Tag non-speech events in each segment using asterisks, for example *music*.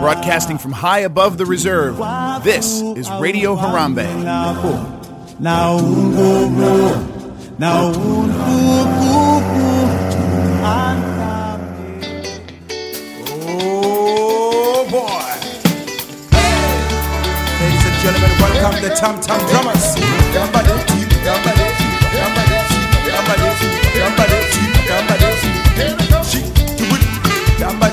Broadcasting from high above the reserve, this is Radio Harambe. Oh welcome the Tam Tam Drummers. Gamba de team, gamba de team, gamba de team, gamba de team, gamba de team, gamba de team. She do it. Gamba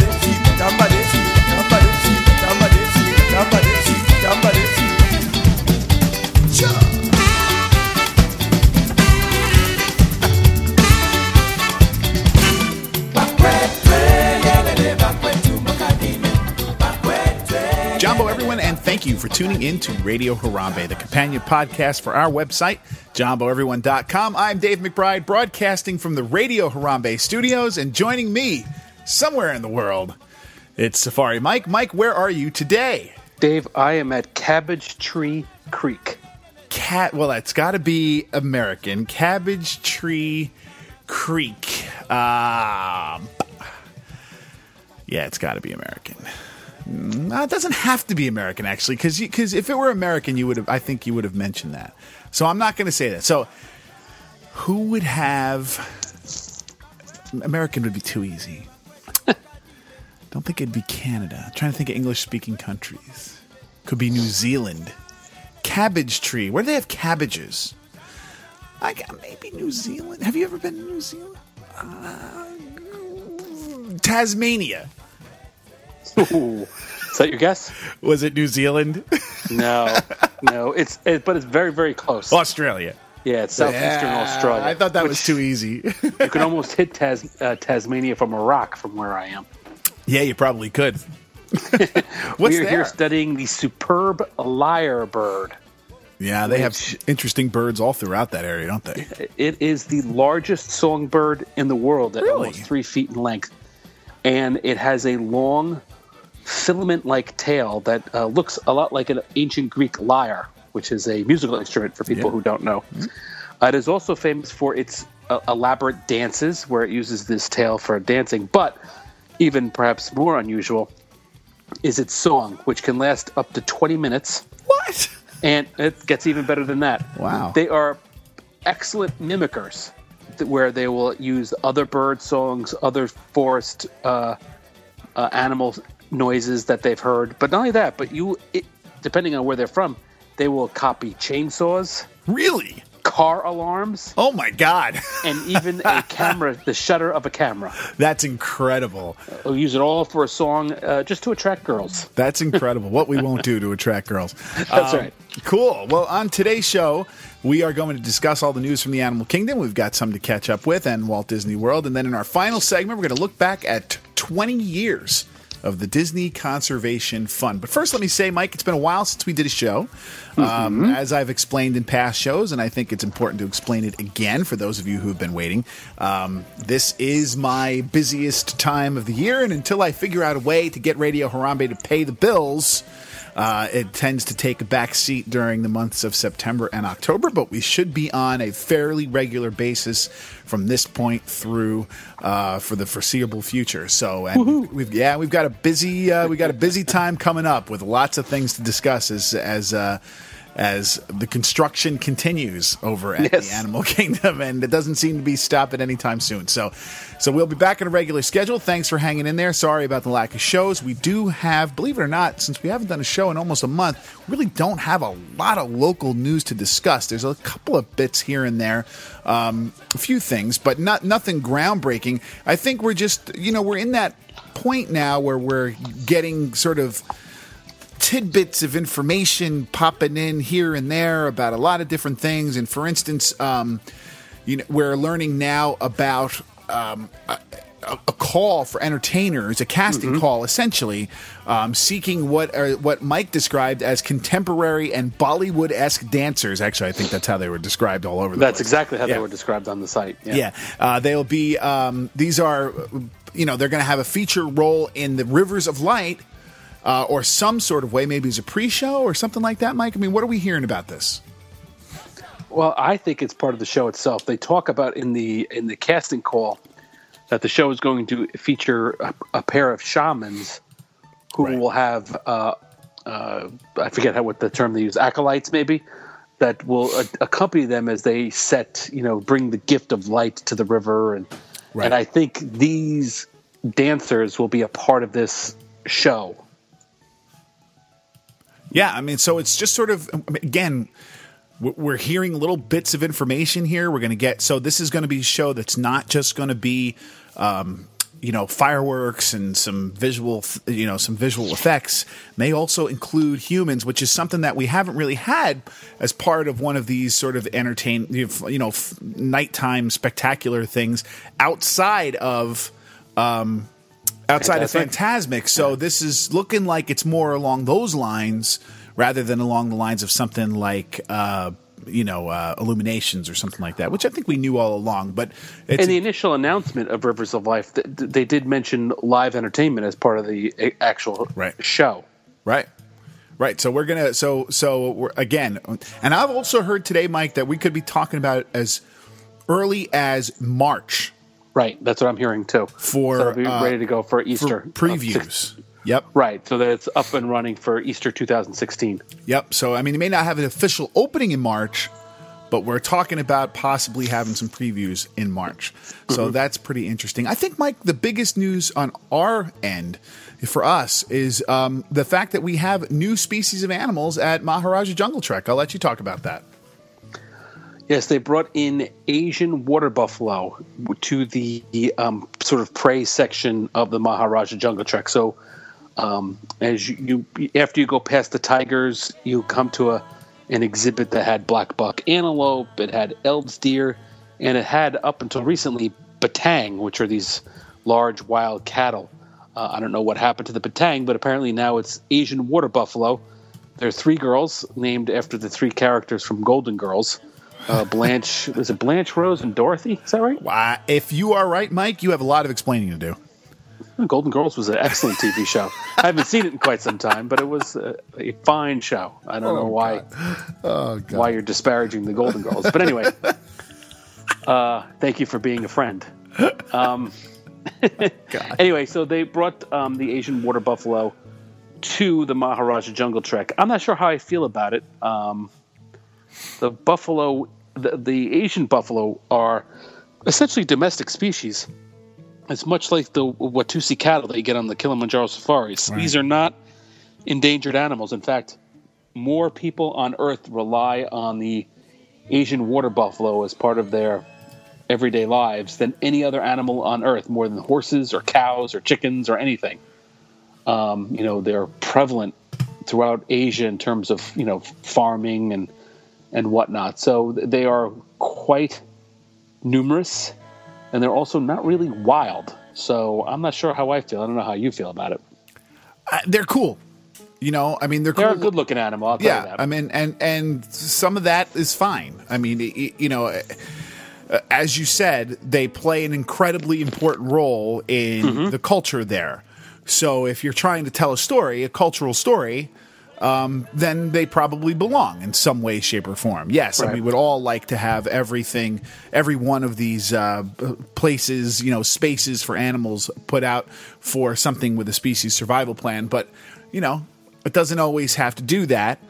thank you for tuning in to Radio Harambe, the companion podcast for our website, jamboeveryone.com. I'm Dave McBride, broadcasting from the Radio Harambe studios, and joining me somewhere in the world, it's Safari Mike. Mike, where are you today? Dave, I am at Cabbage Tree Creek. Cat. Well, that's got to be American. Cabbage Tree Creek. Um, yeah, it's got to be American. No, it doesn't have to be American actually, because because if it were American, you would have. I think you would have mentioned that. So I'm not going to say that. So who would have American would be too easy. *laughs* Don't think it'd be Canada. I'm trying to think of English speaking countries. Could be New Zealand. Cabbage tree. Where do they have cabbages? I got maybe New Zealand. Have you ever been to New Zealand? Uh, Tasmania. Ooh. Is that your guess? Was it New Zealand? No, no. It's it, but it's very very close. Australia. Yeah, it's southeastern Yeah, Australia. I thought that was too easy. *laughs* You could almost hit Tas- uh, Tasmania from a rock from where I am. yeah, you probably could. *laughs* *laughs* What's we are there? here studying the superb lyre bird. yeah, they have interesting birds all throughout that area, don't they? It is the largest songbird in the world at Really? almost three feet in length, and it has a long filament-like tail that uh, looks a lot like an ancient Greek lyre, which is a musical instrument for people Yeah. who don't know. Uh, it is also famous for its uh, elaborate dances, where it uses this tail for dancing. But even perhaps more unusual is its song, which can last up to 20 minutes. What? And it gets even better than that. Wow. They are excellent mimickers, where they will use other bird songs, other forest uh, uh, animal noises that they've heard. But not only that, but you, it, depending on where they're from, they will copy chainsaws, Really? car alarms, Oh my God. and even a *laughs* camera, the shutter of a camera. That's incredible. They'll use it all for a song uh, just to attract girls. That's incredible. what we won't do to attract girls. *laughs* That's Um, right. Cool. Well, on today's show, we are going to discuss all the news from the animal kingdom. We've got some to catch up with and Walt Disney World. And then in our final segment, we're going to look back at 20 years of the Disney Conservation Fund. But first, let me say, Mike, it's been a while since we did a show. Um, as I've explained in past shows, and I think it's important to explain it again for those of you who have been waiting. Um, this is my busiest time of the year, and until I figure out a way to get Radio Harambe to pay the bills, uh, it tends to take a back seat during the months of September and October, but we should be on a fairly regular basis from this point through uh, for the foreseeable future. So, and we've yeah, we've got a busy uh, we got a busy time coming up with lots of things to discuss as as. As the construction continues over at Yes. the Animal *laughs* Kingdom, and it doesn't seem to be stopping anytime soon. So, so we'll be back on a regular schedule. Thanks for hanging in there. Sorry about the lack of shows. We do have, believe it or not, since we haven't done a show in almost a month, we really don't have a lot of local news to discuss. There's a couple of bits here and there, um, a few things, but not nothing groundbreaking. I think we're just, you know, we're in that point now where we're getting sort of tidbits of information popping in here and there about a lot of different things. And for instance, um, you know, we're learning now about um, a, a, call for entertainers, a casting Mm-hmm. call essentially, um, seeking what are, what Mike described as contemporary and Bollywood esque dancers. Actually, I think that's how they were described all over the That's place. exactly how Yeah. they were described on the site. Yeah, uh, they'll be. Um, these are, you know, they're going to have a feature role in the Rivers of Light, uh, or some sort of way. Maybe as a pre-show or something like that. Mike, I mean, what are we hearing about this? Well, I think it's part of the show itself. They talk about in the in the casting call that the show is going to feature a, a pair of shamans who Right. will have uh, uh, I forget how what the term they use acolytes maybe that will uh, accompany them as they set you know bring the gift of light to the river and Right. and I think these dancers will be a part of this show. Yeah, I mean, so it's just sort of again, we're hearing little bits of information here. We're going to get so this is going to be a show that's not just going to be, um, you know, fireworks and some visual, you know, some visual effects. May also include humans, which is something that we haven't really had as part of one of these sort of entertain, you know, nighttime spectacular things outside of. Um, outside of Fantasmic? Phantasmic. So this is looking like it's more along those lines rather than along the lines of something like uh, you know uh, Illuminations or something like that, which I think we knew all along. But it's In the initial announcement of Rivers of Life, th- th- they did mention live entertainment as part of the actual Right. show. right. Right, so we're gonna so so we're, again, and I've also heard today, Mike, that we could be talking about it as early as March Right, that's what I'm hearing too. For, so be uh, ready to go for for Easter previews. Yep, Right, so that it's up and running for Easter 2016. Yep. So I mean, it may not have an official opening in March, but we're talking about possibly having some previews in March. So that's pretty interesting. I think, Mike, the biggest news on our end for us is um, the fact that we have new species of animals at Maharajah Jungle Trek. I'll let you talk about that. Yes, they brought in Asian water buffalo to the um, sort of prey section of the Maharajah Jungle Trek. So, um, as you, you after you go past the tigers, you come to a an exhibit that had black buck antelope, it had Eld's deer, and it had up until recently banteng, which are these large wild cattle. Uh, I don't know what happened to the banteng, but apparently now it's Asian water buffalo. There are three girls named after the three characters from Golden Girls. Uh, Blanche, is it Blanche, Rose, and Dorothy? Is that right? Uh, if you are right, Mike, you have a lot of explaining to do. Golden Girls was an excellent TV show. I haven't seen it in quite some time, but it was a, a fine show. I don't know why Oh God! why you're disparaging the Golden Girls, but anyway, *laughs* uh, thank you for being a friend. Um, *laughs* anyway, so they brought um, the Asian water buffalo to the Maharajah Jungle Trek. I'm not sure how I feel about it. Um, the buffalo, the, the Asian buffalo, are essentially domestic species. It's much like the Watusi cattle that you get on the Kilimanjaro safaris. These are not endangered animals. In fact, more people on Earth rely on the Asian water buffalo as part of their everyday lives than any other animal on Earth, more than horses or cows or chickens or anything. Um, you know, they're prevalent throughout Asia in terms of you know farming and and whatnot. So they are quite numerous, and they're also not really wild. So I'm not sure how I feel. I don't know how you feel about it. Uh, they're cool. You know, I mean, they're cool. They're a good-looking animal. I'll tell you yeah that. i mean and and some of that is fine i mean you know uh, as you said they play an incredibly important role in Mm-hmm. the culture there so if you're trying to tell a story a cultural story um, then they probably belong in some way, shape, or form. Yes, and we would all like to have everything, every one of these uh, places, you know, spaces for animals put out for something with a species survival plan. But you know, it doesn't always have to do that.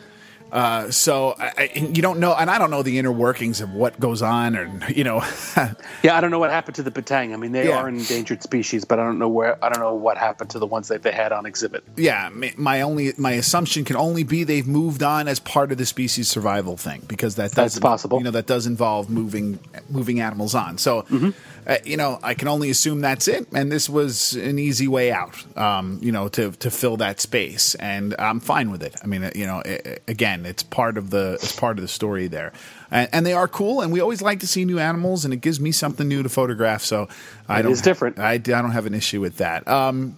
Uh, so I, you don't know, and I don't know the inner workings of what goes on, or you know, *laughs* Yeah, I don't know what happened to the banteng. I mean, they Yeah. are an endangered species, but I don't know where. I don't know what happened to the ones that they had on exhibit. yeah. my- My only my assumption can only be they've moved on as part of the species survival thing because that That's possible. You know, that does involve moving moving animals on. So, Mm-hmm. Uh, you know, I can only assume that's it. And this was an easy way out. Um, you know, to to fill that space, and I'm fine with it. I mean, uh, you know, again, again, it's part of the it's part of the story there, and, and they are cool. And we always like to see new animals, and it gives me something new to photograph. So I It don't is different. I, I don't have an issue with that. Um,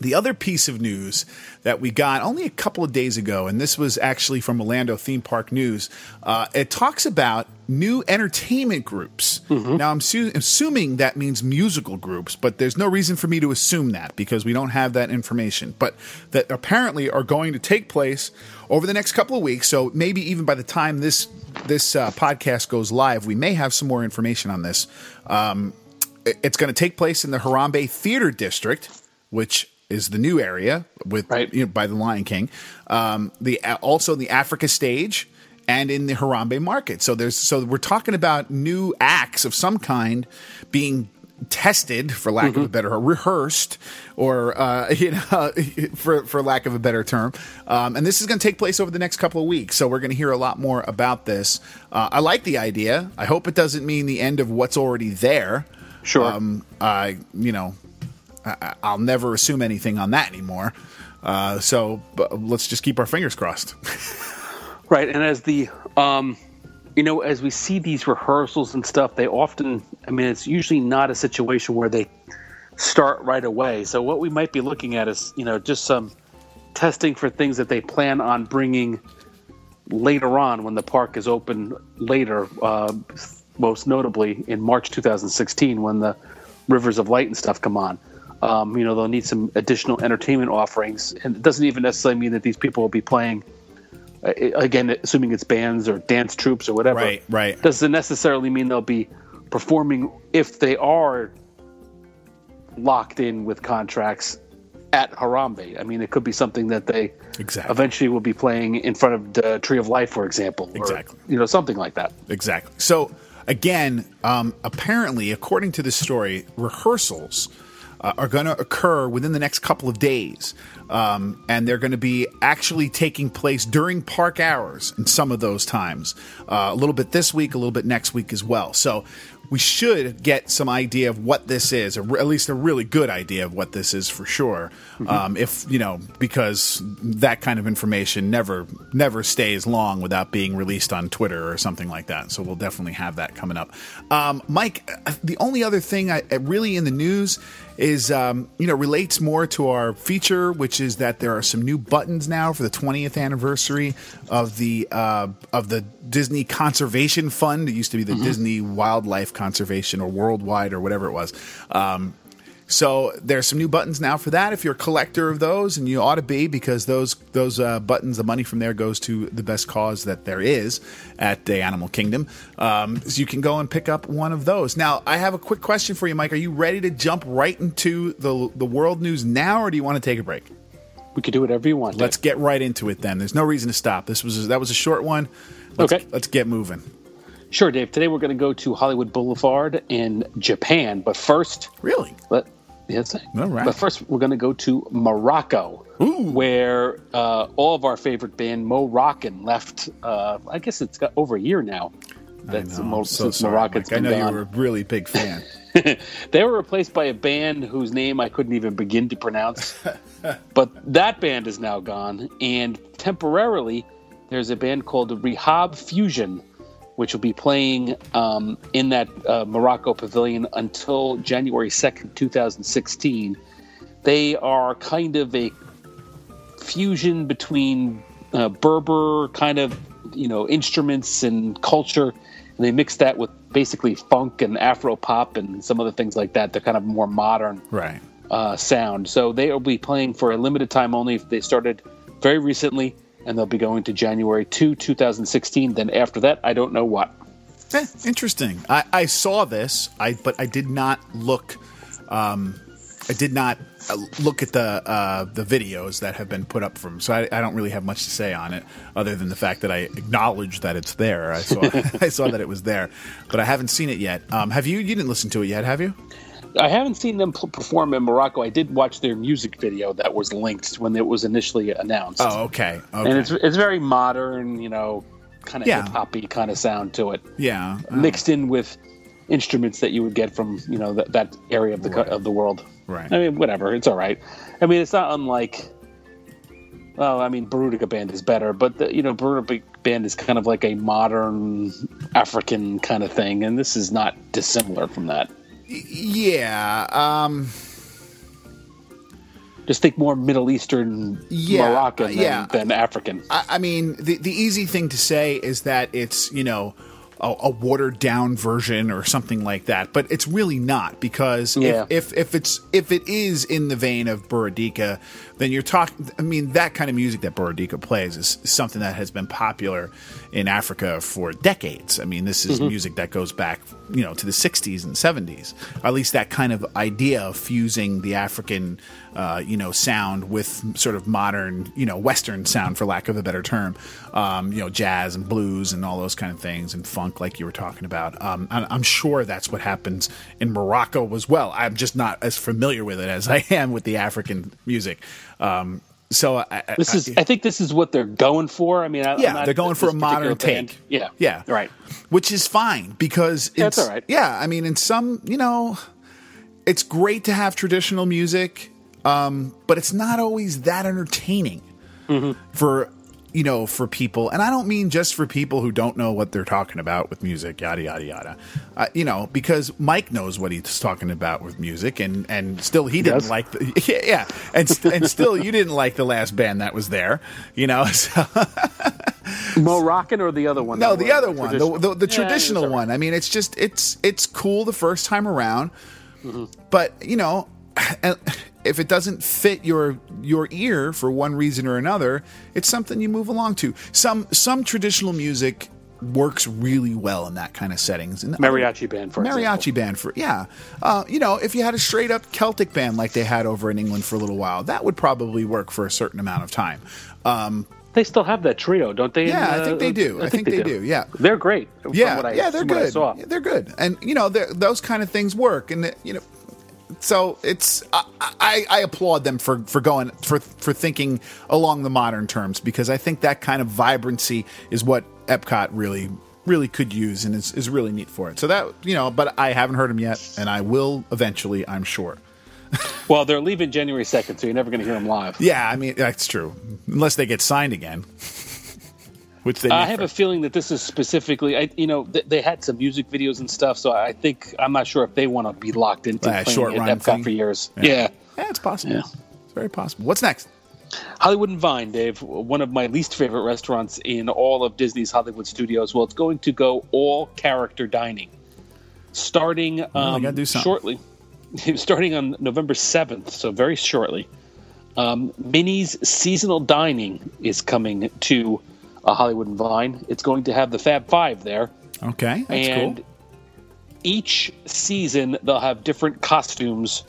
the other piece of news that we got only a couple of days ago, and this was actually from Orlando Theme Park News, uh, it talks about new entertainment groups. Now, I'm su- assuming that means musical groups, but there's no reason for me to assume that because we don't have that information. But that apparently are going to take place over the next couple of weeks. So maybe even by the time this this uh, podcast goes live, we may have some more information on this. Um, it's going to take place in the Harambe Theater District, which is the new area with Right. you know, by the Lion King. Um, the also the Africa stage and in the Harambe Market. So there's so we're talking about new acts of some kind being tested, for lack of a better, rehearsed, or uh, *laughs* you know, for for lack of a better term. Um, and this is going to take place over the next couple of weeks. So we're going to hear a lot more about this. Uh, I like the idea. I hope it doesn't mean the end of what's already there. Sure. Um, I you know, I, I'll never assume anything on that anymore. Uh, so let's just keep our fingers crossed. *laughs* Right, and as the um, you know, as we see these rehearsals and stuff, they often, I mean, it's usually not a situation where they start right away. So what we might be looking at is, you know, just some testing for things that they plan on bringing later on when the park is open later. Uh, most notably in March 2016 when the Rivers of Light and stuff come on. Um, you know, they'll need some additional entertainment offerings, and it doesn't even necessarily mean that these people will be playing uh, again, assuming it's bands or dance troops or whatever, Right, right. doesn't necessarily mean they'll be performing if they are locked in with contracts at Harambe. I mean, it could be something that they Exactly. eventually will be playing in front of the Tree of Life, for example, or, Exactly. you know, something like that. Exactly. So again, um, apparently, according to this story, rehearsals uh, are going to occur within the next couple of days, um, and they're going to be actually taking place during park hours in some of those times. Uh, a little bit this week, a little bit next week as well. So. We should get some idea of what this is, or at least a really good idea of what this is for sure. Um, if you know, because that kind of information never never stays long without being released on Twitter or something like that. So we'll definitely have that coming up. Um, Mike, uh, the only other thing I, uh, really in the news is um, you know relates more to our feature, which is that there are some new buttons now for the 20th anniversary of the uh, of the Disney Conservation Fund. It used to be the Disney Wildlife Conservation or Worldwide or whatever it was. Um, so there's some new buttons now for that. If you're a collector of those, and you ought to be, because those those uh, buttons, the money from there goes to the best cause that there is at the Animal Kingdom. Um, so you can go and pick up one of those. Now, I have a quick question for you, Mike. Are you ready to jump right into the the world news now, or do you want to take a break? We could do whatever you want. Let's get right into it then. There's no reason to stop. This was that was a short one. Let's, Okay. let's get moving. Sure, Dave. Today we're going to go to Hollywood Boulevard in Japan, but first, Really? let yes, All right. but first we're going to go to Morocco, Ooh. where uh, all of our favorite band Mo Rockin left. Uh, I guess it's got over a year now. That's I know. Mo, I'm so since sorry, Morocco's. I know gone. you were a really big fan. *laughs* they were replaced by a band whose name I couldn't even begin to pronounce. *laughs* but that band is now gone, and temporarily, there's a band called Rehab Fusion, which will be playing um, in that uh, Morocco pavilion until January 2nd, 2016. They are kind of a fusion between uh, Berber kind of you know instruments and culture, and they mix that with basically funk and Afro pop and some other things like that. They're kind of more modern right. uh, sound. So they will be playing for a limited time only. They started very recently, and they'll be going to January 2, 2016. Then after that, I don't know what. Eh, interesting. I, I saw this, I but I did not look. Um, I did not uh, look at the uh, the videos that have been put up from. So I, I don't really have much to say on it, other than the fact that I acknowledge that it's there. I saw *laughs* I saw that it was there, but I haven't seen it yet. Um, have you? You didn't listen to it yet, have you? I haven't seen them perform in Morocco. I did watch their music video that was linked when it was initially announced. Oh, okay. Okay. and it's it's very modern, you know, kind of Yeah. hip hoppy kind of sound to it, yeah. uh, mixed in with instruments that you would get from you know that, that area of the Right. of the world. Right. I mean, whatever, it's all right. I mean, it's not unlike well, I mean, Burudika Band is better, but the, you know, Burudika Band is kind of like a modern African kind of thing, and this is not dissimilar from that. Yeah. Um, Just think more Middle Eastern, Yeah, Moroccan than, yeah. than African. I, I mean, the the easy thing to say is that it's you know a, a watered down version or something like that, but it's really not because Yeah. if, if if it's if it is in the vein of Burudika, then you're talking. I mean, that kind of music that Burudika plays is something that has been popular in Africa for decades. I mean, this is mm-hmm. music that goes back you know to the 60s and 70s. At least that kind of idea of fusing the African uh, you know sound with sort of modern you know Western sound, for lack of a better term. Um, you know, jazz and blues and all those kind of things, and funk, like you were talking about. Um, I'm sure that's what happens in Morocco as well. I'm just not as familiar with it as I am with the African music. Um, so I, I- This is, I- I think, this is what they're going for. I mean, I, I'm yeah, not- they're going for a modern band- take. Yeah, yeah, right. Which is fine because Yeah, it's it's all right. Yeah, I mean, in some, you know, it's great to have traditional music, um, but it's not always that entertaining Mm-hmm. for you know for people. And I don't mean just for people who don't know what they're talking about with music, yada yada yada. Uh, you know, because Mike knows what he's talking about with music, and and still he didn't does? like the *laughs* yeah, yeah. and st- and still you didn't like the last band that was there. You know, *laughs* so. Moroccan or the other one? No, the other one, the, traditional? the, the Yeah, traditional all right. one. I mean, it's just it's it's cool the first time around, Mm-hmm. but you know, if it doesn't fit your your ear for one reason or another, it's something you move along to. Some some traditional music works really well in that kind of settings. And Mariachi band, for mariachi band for yeah uh, you know if you had a straight up celtic band like they had over in england for a little while that would probably work for a certain amount of time um, They still have that trio, don't they? Yeah, I think they do. I think they do, yeah. they're great. from yeah, what I, yeah, they're I good. Yeah, they're good, and you know, those kind of things work, and you know, so it's I, I, applaud them for for going for for thinking along the modern terms because I think that kind of vibrancy is what Epcot really really could use and is, is really neat for it. So that you know, but I haven't heard them yet, and I will eventually, I'm sure. *laughs* Well, they're leaving January second, so you're never going to hear them live. Yeah, I mean that's true, unless they get signed again. Which they I have for- a feeling that this is specifically, I, you know, th- they had some music videos and stuff, so I think I'm not sure if they want to be locked into Uh, playing short at run Epcot for years. Yeah. Yeah. Yeah, it's possible. Yeah. It's very possible. What's next? Hollywood and Vine, Dave, one of my least favorite restaurants in all of Disney's Hollywood studios. Well, it's going to go all character dining, starting um, gotta do something. shortly, *laughs* starting on November seventh, so very shortly. Um, Minnie's seasonal dining is coming to uh, Hollywood and Vine. It's going to have the Fab Five there, Okay, that's and cool. each season they'll have different costumes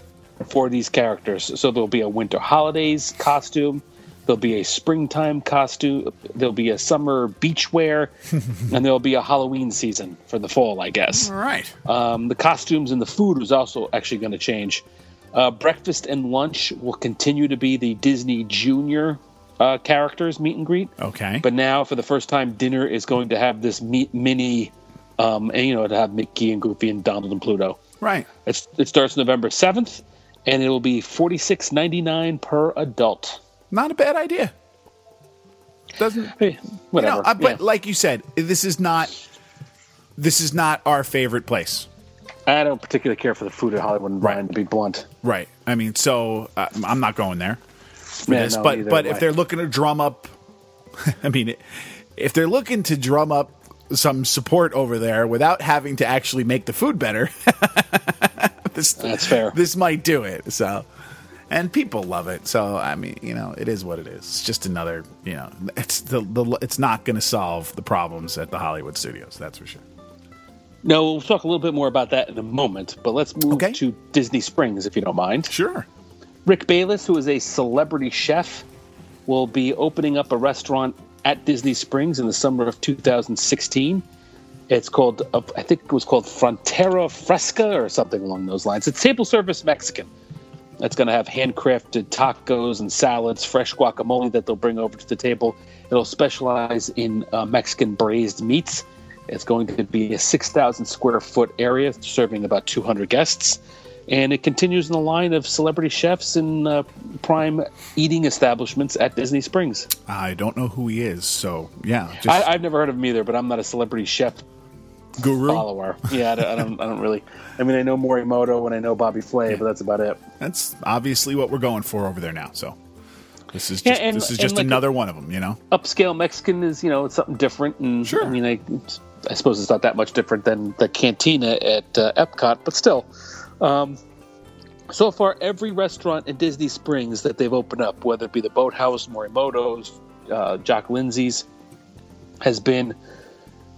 for these characters. So there'll be a winter holidays costume, there'll be a springtime costume, there'll be a summer beach wear, *laughs* and there'll be a Halloween season for the fall, I guess. All right. Um, the costumes and the food is also actually going to change. Uh, breakfast and lunch will continue to be the Disney Junior uh, characters meet and greet. Okay. But now, for the first time, dinner is going to have this meet, mini, um, and you know, to have Mickey and Goofy and Donald and Pluto. right. It's, it starts November seventh, and it will be forty six ninety nine per adult. Not a bad idea. Doesn't Hey, you whatever. know? Uh, but yeah. like you said, this is not. This is not our favorite place. I don't particularly care for the food at Hollywood and Vine, to be blunt. Right. I mean, so uh, I'm not going there. For Yeah, this, no, but but am if they're looking to drum up, *laughs* I mean, if they're looking to drum up some support over there without having to actually make the food better, *laughs* this That's fair. This might do it. So, and people love it. So I mean, you know, it is what it is. It's just another, you know, it's the, the it's not going to solve the problems at the Hollywood studios. That's for sure. No, we'll talk a little bit more about that in a moment. But let's move Okay. to Disney Springs, if you don't mind. Sure. Rick Bayless, who is a celebrity chef, will be opening up a restaurant at Disney Springs in the summer of 2016. It's called, uh, I think it was called Frontera Fresca or something along those lines. It's table service Mexican. It's going to have handcrafted tacos and salads, fresh guacamole that they'll bring over to the table. It'll specialize in uh, Mexican braised meats. It's going to be a 6,000 square foot area serving about 200 guests. And it continues in the line of celebrity chefs and uh, prime eating establishments at Disney Springs. I don't know who he is, so yeah, just I, I've never heard of him either, but I'm not a celebrity chef guru. follower. Yeah, I don't, I don't, I don't really. I mean, I know Morimoto and I know Bobby Flay, but that's about it. That's obviously what we're going for over there now. So this is Yeah, just, and- this is just like- another one of them, you know. Upscale Mexican is, you know, it's something different, and Sure. I mean, I, I suppose it's not that much different than the cantina at uh, Epcot, but still. Um, so far, every restaurant in Disney Springs that they've opened up, whether it be the Boathouse, Morimoto's, uh, Jock Lindsay's, has been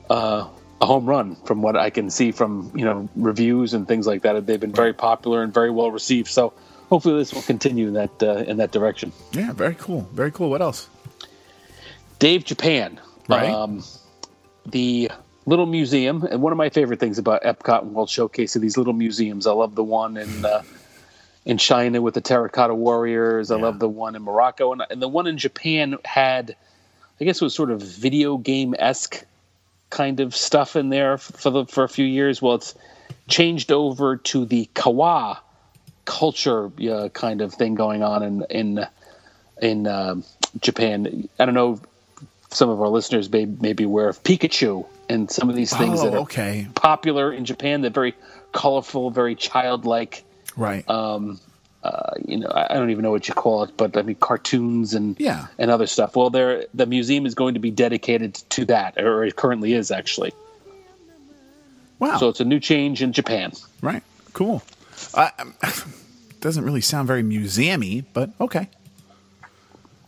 uh, a home run from what I can see from you know reviews and things like that. They've been very popular and very well received. So hopefully, this will continue in that uh, in that direction. Yeah, very cool, very cool. What else? Dave Japan, Right. Um, the little museum, and one of my favorite things about Epcot and World Showcase are these little museums. I love the one in uh, in China with the terracotta warriors. I Yeah. love the one in Morocco, and, and the one in Japan had, I guess, it was sort of video game esque kind of stuff in there for the for a few years. Well, it's changed over to the Kawaii culture uh, kind of thing going on in in in um Japan. I don't know. Some of our listeners may, may be aware of Pikachu and some of these things oh, that are okay, popular in Japan. They're very colorful, very childlike. right. Um, uh, you know, I don't even know what you call it, but I mean cartoons and Yeah. and other stuff. Well, there the museum is going to be dedicated to that, or it currently is actually. wow. So it's a new change in Japan. right. Cool. Uh, *laughs* doesn't really sound very museumy, but okay.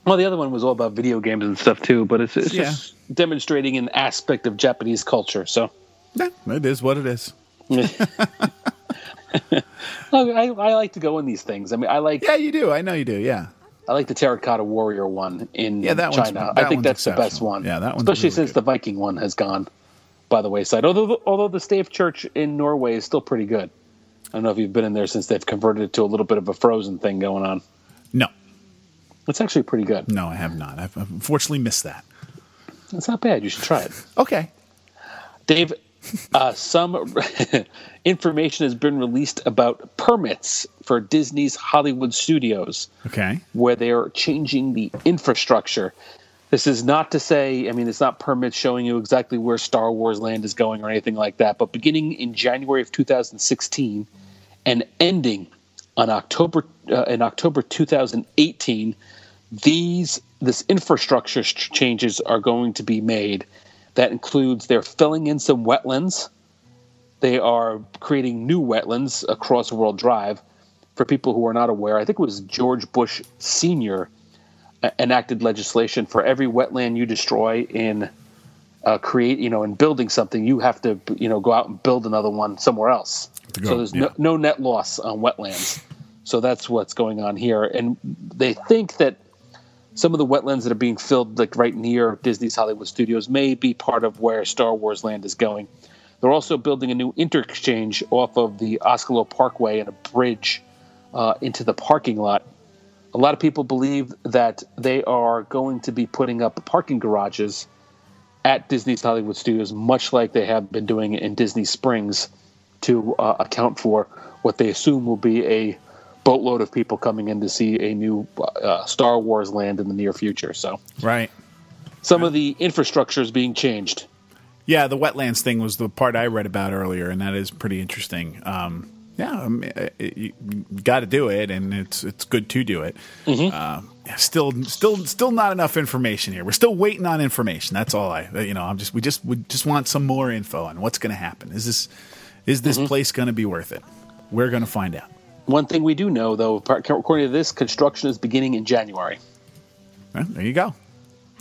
Well, the other one was all about video games and stuff too, but it's, it's Yeah. just demonstrating an aspect of Japanese culture. So Yeah, it is what it is. *laughs* I, I I like to go in these things. I mean, I like Yeah, you do. I know you do. Yeah. I like the terracotta warrior one in Yeah, that China. that I think that's the best one. Yeah, that one's especially really since good. the Viking one has gone by the wayside. Although the, although the Stave Church in Norway is still pretty good. I don't know if you've been in there since they've converted it to a little bit of a frozen thing going on. No, It's actually pretty good. no, I have not. I've unfortunately missed that. It's not bad. You should try it. Okay. Dave, uh, some *laughs* information has been released about permits for Disney's Hollywood studios. Okay. where they are changing the infrastructure. This is not to say, I mean, it's not permits showing you exactly where Star Wars Land is going or anything like that, but beginning in January of 2016 and ending on October uh, in October 2018, these this infrastructure sh- changes are going to be made. That includes they're filling in some wetlands. They are creating new wetlands across World Drive. For people who are not aware, I think it was George Bush Senior uh, enacted legislation for every wetland you destroy in uh, create, you know, in building something, you have to, you know, go out and build another one somewhere else. So there's yeah. no, no net loss on wetlands. So that's what's going on here, and they think that some of the wetlands that are being filled, like right near Disney's Hollywood Studios, may be part of where Star Wars Land is going. They're also building a new interchange off of the Osceola Parkway and a bridge uh, into the parking lot. A lot of people believe that they are going to be putting up parking garages at Disney's Hollywood Studios, much like they have been doing in Disney Springs, to uh, account for what they assume will be a boatload of people coming in to see a new uh, Star Wars land in the near future. So Right. some of the infrastructure is being changed. Yeah, the wetlands thing was the part I read about earlier, and that is pretty interesting. Um, yeah, I mean, it- it- you got to do it, and it's it's good to do it. Uh, still, still, still not enough information here. We're still waiting on information. That's all I, you know. I'm just we just we just want some more info on what's going to happen. Is this is this place going to be worth it? We're going to find out. One thing we do know, though, according to this, construction is beginning in January. Well, there you go.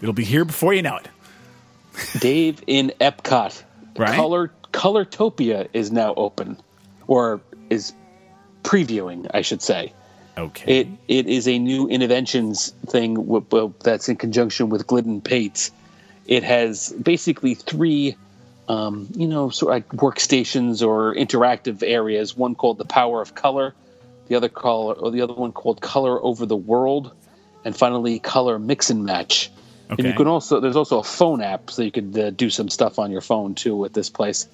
It'll be here before you know it. *laughs* Dave in Epcot, Right. Color Colortopia is now open, or is previewing, I should say. Okay. It it is a new Innoventions thing that's in conjunction with Glidden Paints. It has basically three, um, you know, sort of like workstations or interactive areas. One called the Power of Color, the other color, or the other one called Color Over the World, and finally Color Mix and Match. Okay. And you can also there's also a phone app, so you could uh, do some stuff on your phone too with this place.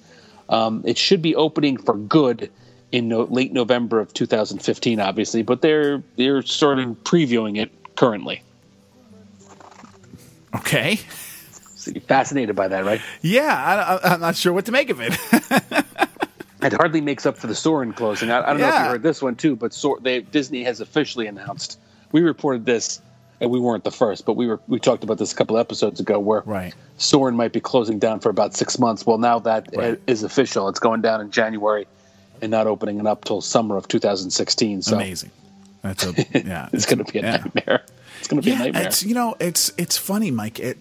Um, it should be opening for good in no, late November of 2015, obviously, but they're they're sort of previewing it currently. Okay. So you're fascinated by that, right? Yeah, I, I, I'm not sure what to make of it. *laughs* It hardly makes up for the Soarin' closing. I, I don't know if you heard this one too, but Sor- they, Disney has officially announced. We reported this, and we weren't the first, but we were we talked about this a couple episodes ago, where Right. Soarin' might be closing down for about six months. Well, now that Right. is official. It's going down in January, and not opening it up till summer of 2016. So Amazing. That's a *laughs* yeah. it's going to be a yeah. nightmare. It's going to be a nightmare. it's you know it's it's funny, Mike. It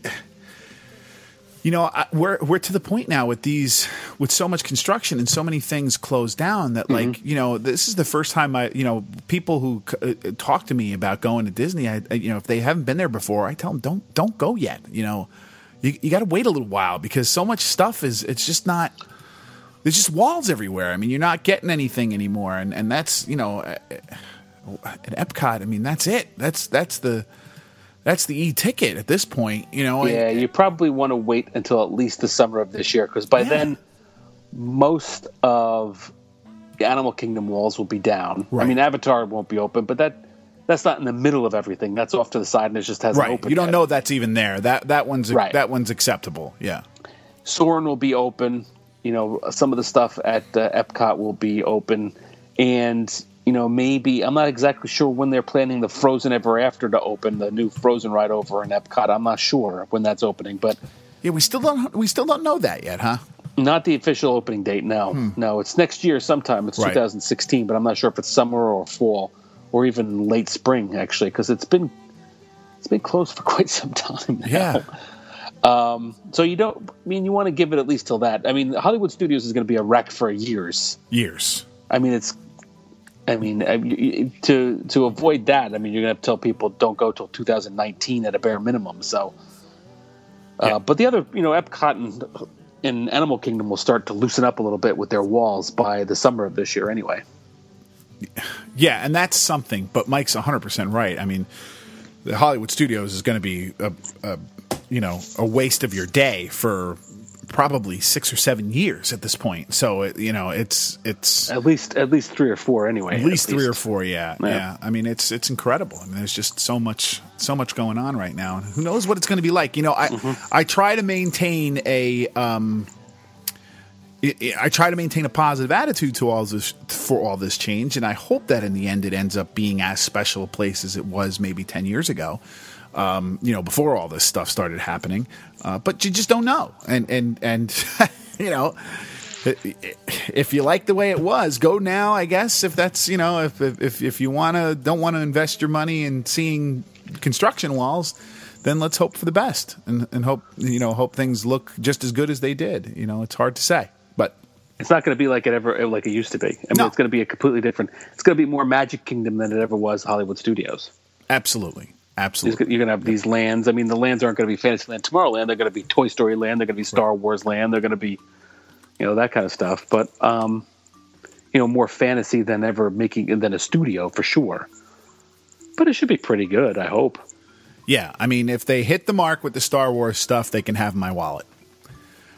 you know I, we're we're to the point now with these with so much construction and so many things closed down that Mm-hmm. like you know this is the first time I you know people who uh, talk to me about going to Disney. I, you know if they haven't been there before, I tell them don't don't go yet. You know you you got to wait a little while because so much stuff is it's just not. There's just walls everywhere. I mean, you're not getting anything anymore, and and that's you know, at Epcot. I mean, that's it. That's that's the that's the e-ticket at this point. You know, Yeah, you probably want to wait until at least the summer of this year because by Yeah. then most of the Animal Kingdom walls will be down. Right. I mean, Avatar won't be open, but that that's not in the middle of everything. That's off to the side and it just hasn't right. opened. You don't yet. know that's even there. That that one's Right. that one's acceptable. Yeah. Soarin' will be open. You know, some of the stuff at uh, Epcot will be open, and you know maybe I'm not exactly sure when they're planning the Frozen Ever After to open the new Frozen ride over in Epcot. I'm not sure when that's opening, but Yeah, we still don't we still don't know that yet, huh? Not the official opening date. No, no, it's next year sometime. It's Hmm. Right. 2016, but I'm not sure if it's summer or fall or even late spring actually, because it's been it's been closed for *laughs* quite some time. Now. Yeah. Um, So you don't. I mean, you want to give it at least till that. I mean, Hollywood Studios is going to be a wreck for years. Years. I mean, it's. I mean, to to avoid that, I mean, you're going to have to tell people don't go till 2019 at a bare minimum. So, uh, Yeah. but the other, you know, Epcot and, and Animal Kingdom will start to loosen up a little bit with their walls by the summer of this year, anyway. Yeah, and that's something. But Mike's 100 percent right. I mean, the Hollywood Studios is going to be a, a you know a waste of your day for probably six or seven years at this point. So it, you know it's it's At least, at least three or four, anyway. at least three or four. Yeah, yeah, Yeah. I mean, it's it's incredible. I mean, there's just so much so much going on right now, and who knows what it's going to be like. You know, I I try to maintain a. Um, I try to maintain a positive attitude to all this for all this change, and I hope that in the end it ends up being as special a place as it was maybe ten years ago. Um, you know, before all this stuff started happening, uh, but you just don't know, and and and *laughs* you know, if you like the way it was, go now. I guess if that's you know if if if you want to don't want to invest your money in seeing construction walls, then let's hope for the best and and hope you know hope things look just as good as they did. You know, it's hard to say, but It's not going to be like it ever like it used to be. I mean, No. it's going to be a completely different. It's going to be more Magic Kingdom than it ever was Hollywood Studios. absolutely, You're going to have these lands. I mean, the lands aren't going to be Fantasyland Tomorrowland. They're going to be Toy Story Land. They're going to be Star Wars Land. They're going to be, you know, that kind of stuff. But, um, you know, more fantasy than ever making than a studio for sure. But it should be pretty good. I hope. yeah. I mean, if they hit the mark with the Star Wars stuff, they can have my wallet.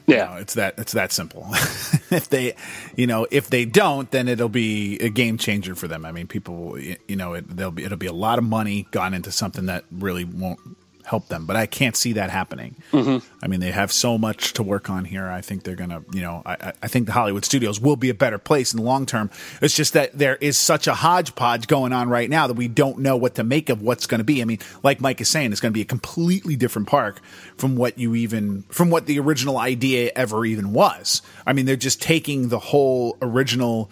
Yeah. You know, it's that it's that simple. *laughs* if they, you know, if they don't, then it'll be a game changer for them. I mean, people, you know, it, they'll be it'll be a lot of money gone into something that really won't help them. But I can't see that happening. Mm-hmm. I mean, they have so much to work on here. I think they're gonna, you know, I, I- I think the Hollywood studios will be a better place in the long term. It's just that there is such a hodgepodge going on right now that we don't know what to make of what's going to be. I mean, like Mike is saying, it's going to be a completely different park from what you even from what the original idea ever even was. I mean, they're just taking the whole original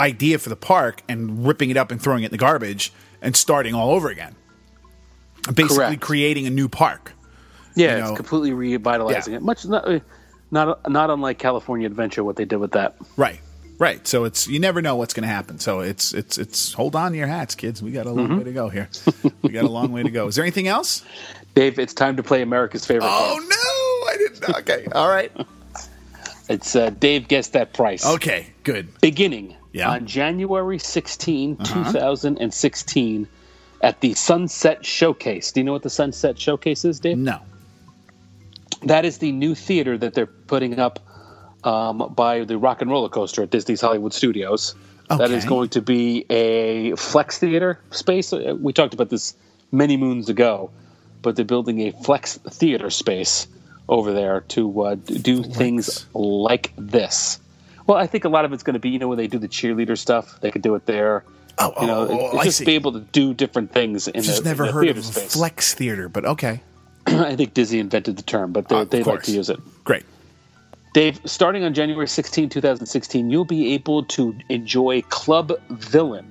idea for the park and ripping it up and throwing it in the garbage and starting all over again. Basically, Correct. creating a new park. Yeah, you know- it's completely revitalizing Yeah. it. Much not, uh, not not unlike California Adventure, what they did with that. Right. Right. So it's you never know what's going to happen. So it's it's it's hold on to your hats, kids. We got a long Mm-hmm. way to go here. we got a long way to go. Is there anything else? Dave, it's time to play America's favorite. Oh no, I didn't. Okay. All right. *laughs* It's uh, Dave guessed that price. Okay. Good. beginning Yeah. Uh-huh. on January 16, 2016, at the Sunset Showcase. Do you know what the Sunset Showcase is, Dave? No. That is the new theater that they're putting up um, by the Rock and Roller Coaster at Disney's Hollywood Studios. Okay. That is going to be a flex theater space. Uh, We talked about this many moons ago, but they're building a flex theater space over there to uh, do things like this. Well, I think a lot of it's going to be, you know, when they do the cheerleader stuff, they could do it there. Oh, You know, oh, oh, just be able to do different things in Just the, never in the heard theater of space. flex theater, but okay. *clears throat* I think Disney invented the term, but they, Uh, they like to use it. Great. Dave, starting on January 16, 2016, you'll be able to enjoy Club Villain,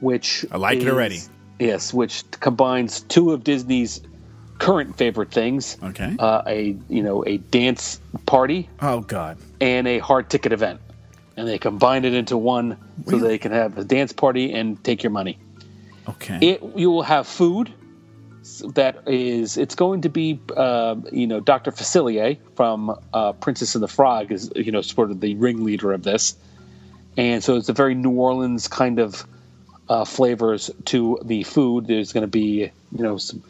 which I like it already. Yes, which combines two of Disney's current favorite things: Okay. uh, a you know a dance party oh God. and a hard ticket event, and they combine it into one so Really? they can have a dance party and take your money. Okay. It you will have food that is it's going to be uh, you know Dr. Facilier from uh, Princess and the Frog is you know sort of the ringleader of this, and so it's a very New Orleans kind of uh, flavors to the food. There's going to be you know some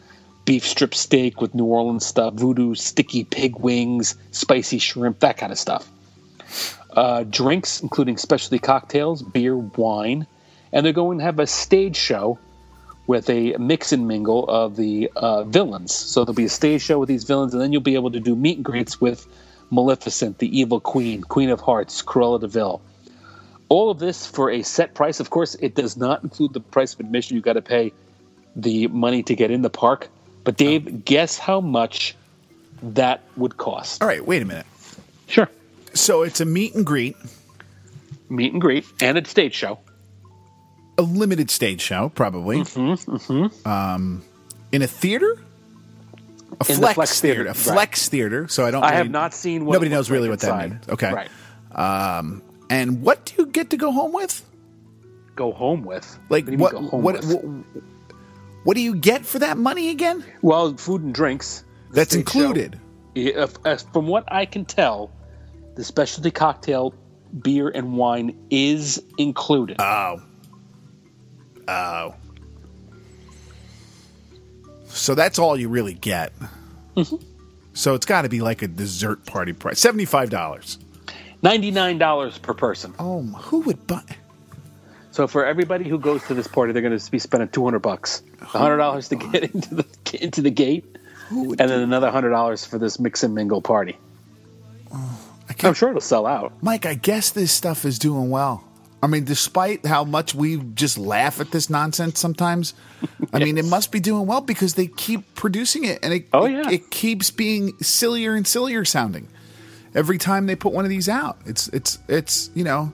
beef strip steak with New Orleans stuff, voodoo sticky pig wings, spicy shrimp, that kind of stuff. Uh, drinks including specialty cocktails, beer, wine, and they're going to have a stage show with a mix and mingle of the uh, villains. So there'll be a stage show with these villains, and then you'll be able to do meet and greets with Maleficent, the evil queen, Queen of Hearts, Cruella de Vil. All of this for a set price. Of course, it does not include the price of admission. You've got to pay the money to get in the park. But Dave, guess how much that would cost? All right. Wait a minute. Sure. So it's a meet and greet, Meet and greet and a stage show. a limited stage show, probably. Mm-hmm, Um, in a theater. A In the flex, flex theater. theater, A right. flex theater. So I don't. I have not seen what Nobody knows really what that means. Okay. Right. And what do you get to go home with? Go home with. Like do you mean what? What, with? what? What do you get for that money again? Well, food and drinks. That's show. included. Yeah, If, as from what I can tell, the specialty cocktail, beer, and wine is included. Oh. Oh. So that's all you really get. Mm-hmm. So it's got to be like a dessert party price. Seventy-five dollars. Ninety-nine dollars per person. Oh, who would buy? So for everybody who goes to this party, they're going to be spending two hundred bucks. hundred dollars to get *laughs* into the into the gate, and then another hundred dollars for this mix and mingle party. I I'm sure it'll sell out. Mike, I guess this stuff is doing well. I mean, despite how much we just laugh at this nonsense sometimes, I mean, it must be doing well because they keep producing it, and it, Oh, it, yeah. it keeps being sillier and sillier sounding every time they put one of these out. It's it's it's you know,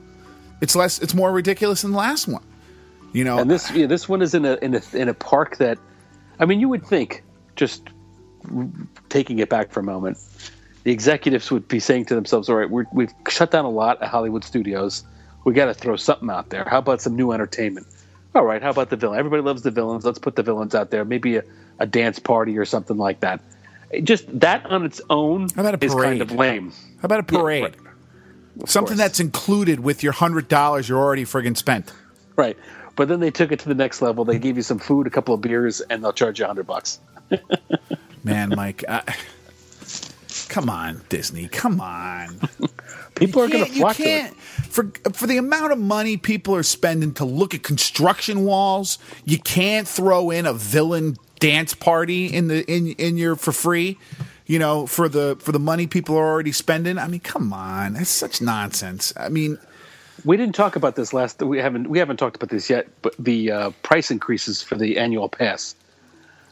it's less, it's more ridiculous than the last one. You know, And this yeah, this one is in a in a in a park that, I mean, you would think just taking it back for a moment, the executives would be saying to themselves, "All right, we're, we've shut down a lot at Hollywood studios. We got to throw something out there. How about some new entertainment? All right, how about the villain? Everybody loves the villains. Let's put the villains out there. Maybe a, a dance party or something like that. Just that on its own How about a is kind of lame. how about a parade? right. Something course. that's included with your hundred dollars you're already friggin' spent. Right. But then they took it to the next level. They gave you some food, a couple of beers, and they'll charge you a hundred bucks. *laughs* Man, Mike, I, come on, Disney, come on. *laughs* People are going to flock you to it. for for the amount of money people are spending to look at construction walls. You can't throw in a villain dance party in the in in your for free. You know, for the for the money people are already spending. I mean, come on, that's such nonsense. I mean, We didn't talk about this last. We haven't. We haven't talked about this yet. But the uh, price increases for the annual pass.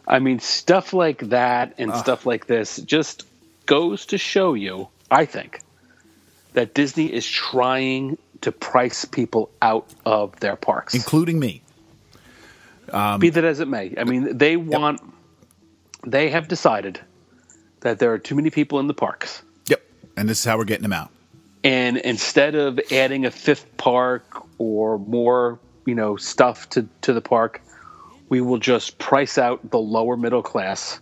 I mean, stuff like that and stuff like this just goes to show you. I think that Disney is trying to price people out of their parks. including me. Um, be that as it may. I mean, they want. They have decided that there are too many people in the parks. Yep, and this is how we're getting them out. and instead of adding a fifth park or more you know stuff to, to the park we will just price out the lower middle class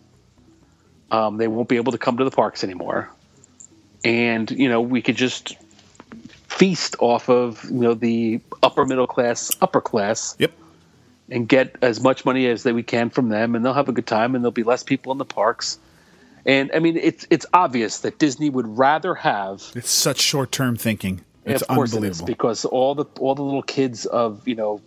um, they won't be able to come to the parks anymore and you know we could just feast off of you know the upper middle class upper class Yep. and get as much money as that we can from them and they'll have a good time and there'll be less people in the parks and i mean it's it's obvious that disney would rather have It's such short term thinking. It's of course it is because all the all the little kids of you know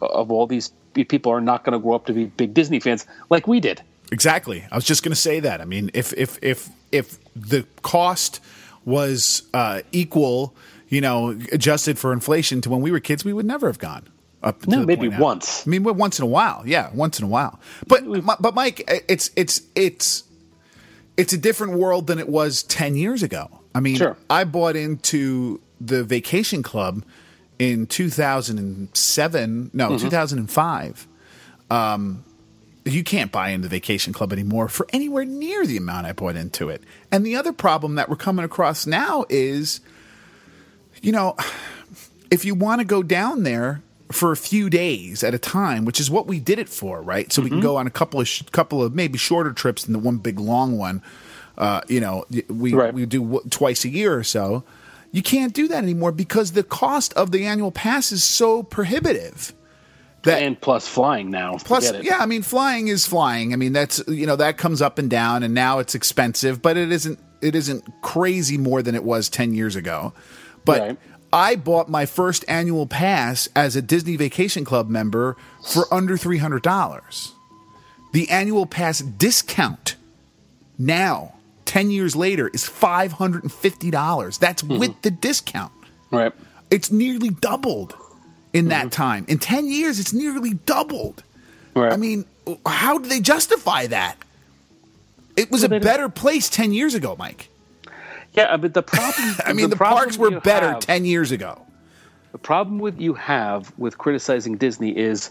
of all these people are not going to grow up to be big Disney fans like we did. Exactly. I was just going to say that. I mean, if if if if the cost was uh, equal, you know, adjusted for inflation to when we were kids, we would never have gone. Up to No, maybe point now. once. I mean, once in a while. Yeah, once in a while. But but Mike, it's it's it's it's a different world than it was ten years ago. I mean, Sure. I bought into the Vacation Club in 2007. No, 2005 you can't buy into the vacation club anymore for anywhere near the amount I bought into it. And the other problem that we're coming across now is, you know, if you want to go down there for a few days at a time, which is what we did it for, right? So we can go on a couple of sh- couple of maybe shorter trips than the one big long one. Uh, you know, we Right. we do w- twice a year or so. You can't do that anymore because the cost of the annual pass is so prohibitive. That And plus flying now. Plus, yeah, I mean, flying is flying. I mean, that's you know that comes up and down, and now it's expensive, but it isn't. It isn't crazy more than it was ten years ago. But Right. I bought my first annual pass as a Disney Vacation Club member for under three hundred dollars. The annual pass discount now, ten years later, is five hundred and fifty dollars. That's Mm-hmm. with the discount. Right. It's nearly doubled in that Mm-hmm. time. In 10 years, it's nearly doubled. Right. I mean, how do they justify that? It was Well, a better place 10 years ago, Mike. yeah, but the problem. *laughs* I mean, the, problem parks were better have- 10 years ago. The problem with you have with criticizing Disney is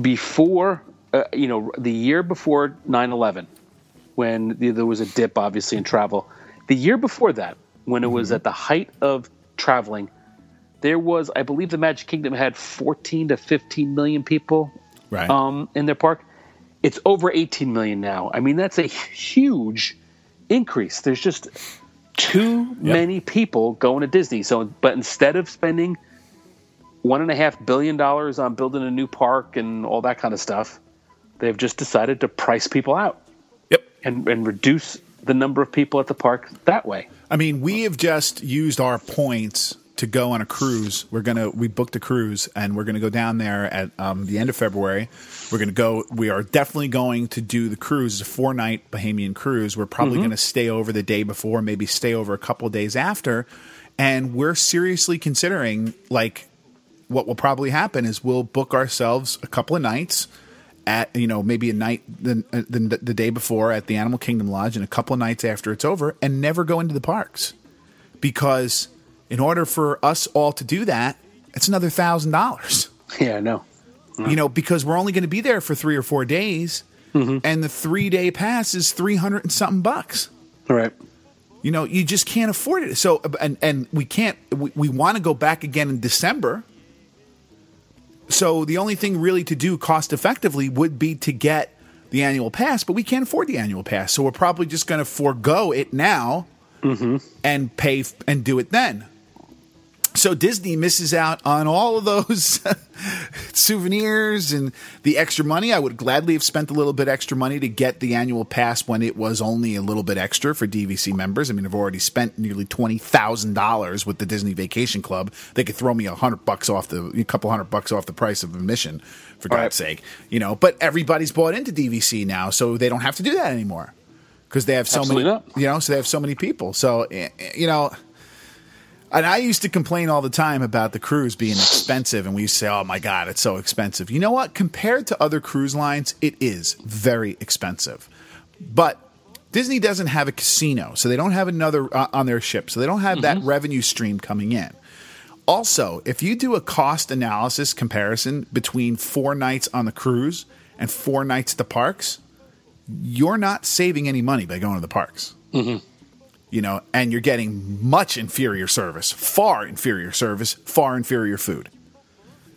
before, uh, you know, the year before 9/11, when the, there was a dip, obviously in travel. The year before that, when it was Mm-hmm. at the height of traveling, there was, I believe, the Magic Kingdom had 14 to 15 million people Right. um, in their park. It's over 18 million now. I mean, that's a huge increase. There's just too many people going to Disney. So, but instead of spending one and a half billion dollars on building a new park and all that kind of stuff, they've just decided to price people out yep. and, and reduce the number of people at the park that way. I mean, we have just used our points to go on a cruise. We're gonna we booked a cruise and we're gonna go down there at um, the end of February. We're gonna go. We are definitely going to do the cruise. It's a four night Bahamian cruise. We're probably gonna stay over the day before, maybe stay over a couple of days after, and we're seriously considering like what will probably happen is we'll book ourselves a couple of nights at you know maybe a night the, the the day before at the Animal Kingdom Lodge and a couple of nights after it's over and never go into the parks because in order for us all to do that it's another thousand dollars. Yeah, I know. you know because we're only going to be there for three or four days mm-hmm. and the three day pass is 300 and something bucks. All right. you know you just can't afford it. So and and we can't we, we want to go back again in december. So the only thing really to do cost effectively would be to get the annual pass but we can't afford the annual pass. So we're probably just going to forego it now mm-hmm. and pay f- and do it then so Disney misses out on all of those *laughs* souvenirs and the extra money. I would gladly have spent a little bit extra money to get the annual pass when it was only a little bit extra for DVC members. I mean, I've already spent nearly twenty thousand dollars with the Disney Vacation Club. They could throw me a hundred bucks off the, a couple hundred bucks off the price of admission, for Right. God's sake. You know, but everybody's bought into DVC now, so they don't have to do that anymore because they have so Absolutely many. not. You know, so they have so many people. So eh, eh, you know. And I used to complain all the time about the cruise being expensive, and we used to say, "Oh my god, it's so expensive." You know what? Compared to other cruise lines, it is very expensive. But Disney doesn't have a casino, so they don't have another uh, on their ship, so they don't have that revenue stream coming in. Also, if you do a cost analysis comparison between four nights on the cruise and four nights at the parks, you're not saving any money by going to the parks you know, and you're getting much inferior service, far inferior service, far inferior food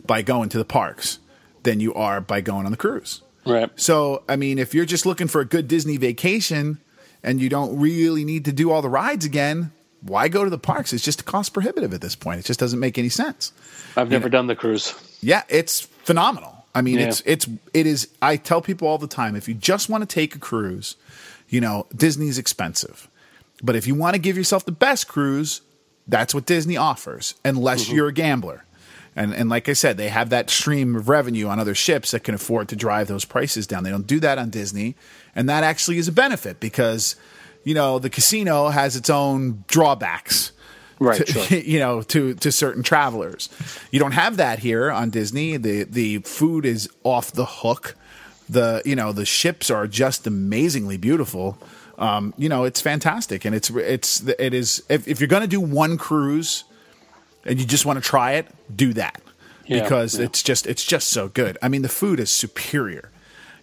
by going to the parks than you are by going on the cruise. Right. So, I mean, if you're just looking for a good Disney vacation and you don't really need to do all the rides again, why go to the parks? It's just cost prohibitive at this point. It just doesn't make any sense. I've never done the cruise. Yeah, it's phenomenal. I mean, Yeah. it's it's it is. I tell people all the time, if you just want to take a cruise, you know, Disney's expensive, but if you want to give yourself the best cruise, That's what Disney offers, unless mm-hmm. you're a gambler. And, and like I said, they have that stream of revenue on other ships that can afford to drive those prices down. They don't do that on Disney. And that actually is a benefit because, you know, the casino has its own drawbacks. Right, to- sure. *laughs* you know, to to certain travelers. You don't have that here on Disney. The the food is off the hook. The you know the ships are just amazingly beautiful. Um, you know, it's fantastic, and it's it's it is. If, if you're going to do one cruise, and you just want to try it, do that Yeah, because yeah. it's just it's just so good. I mean, the food is superior,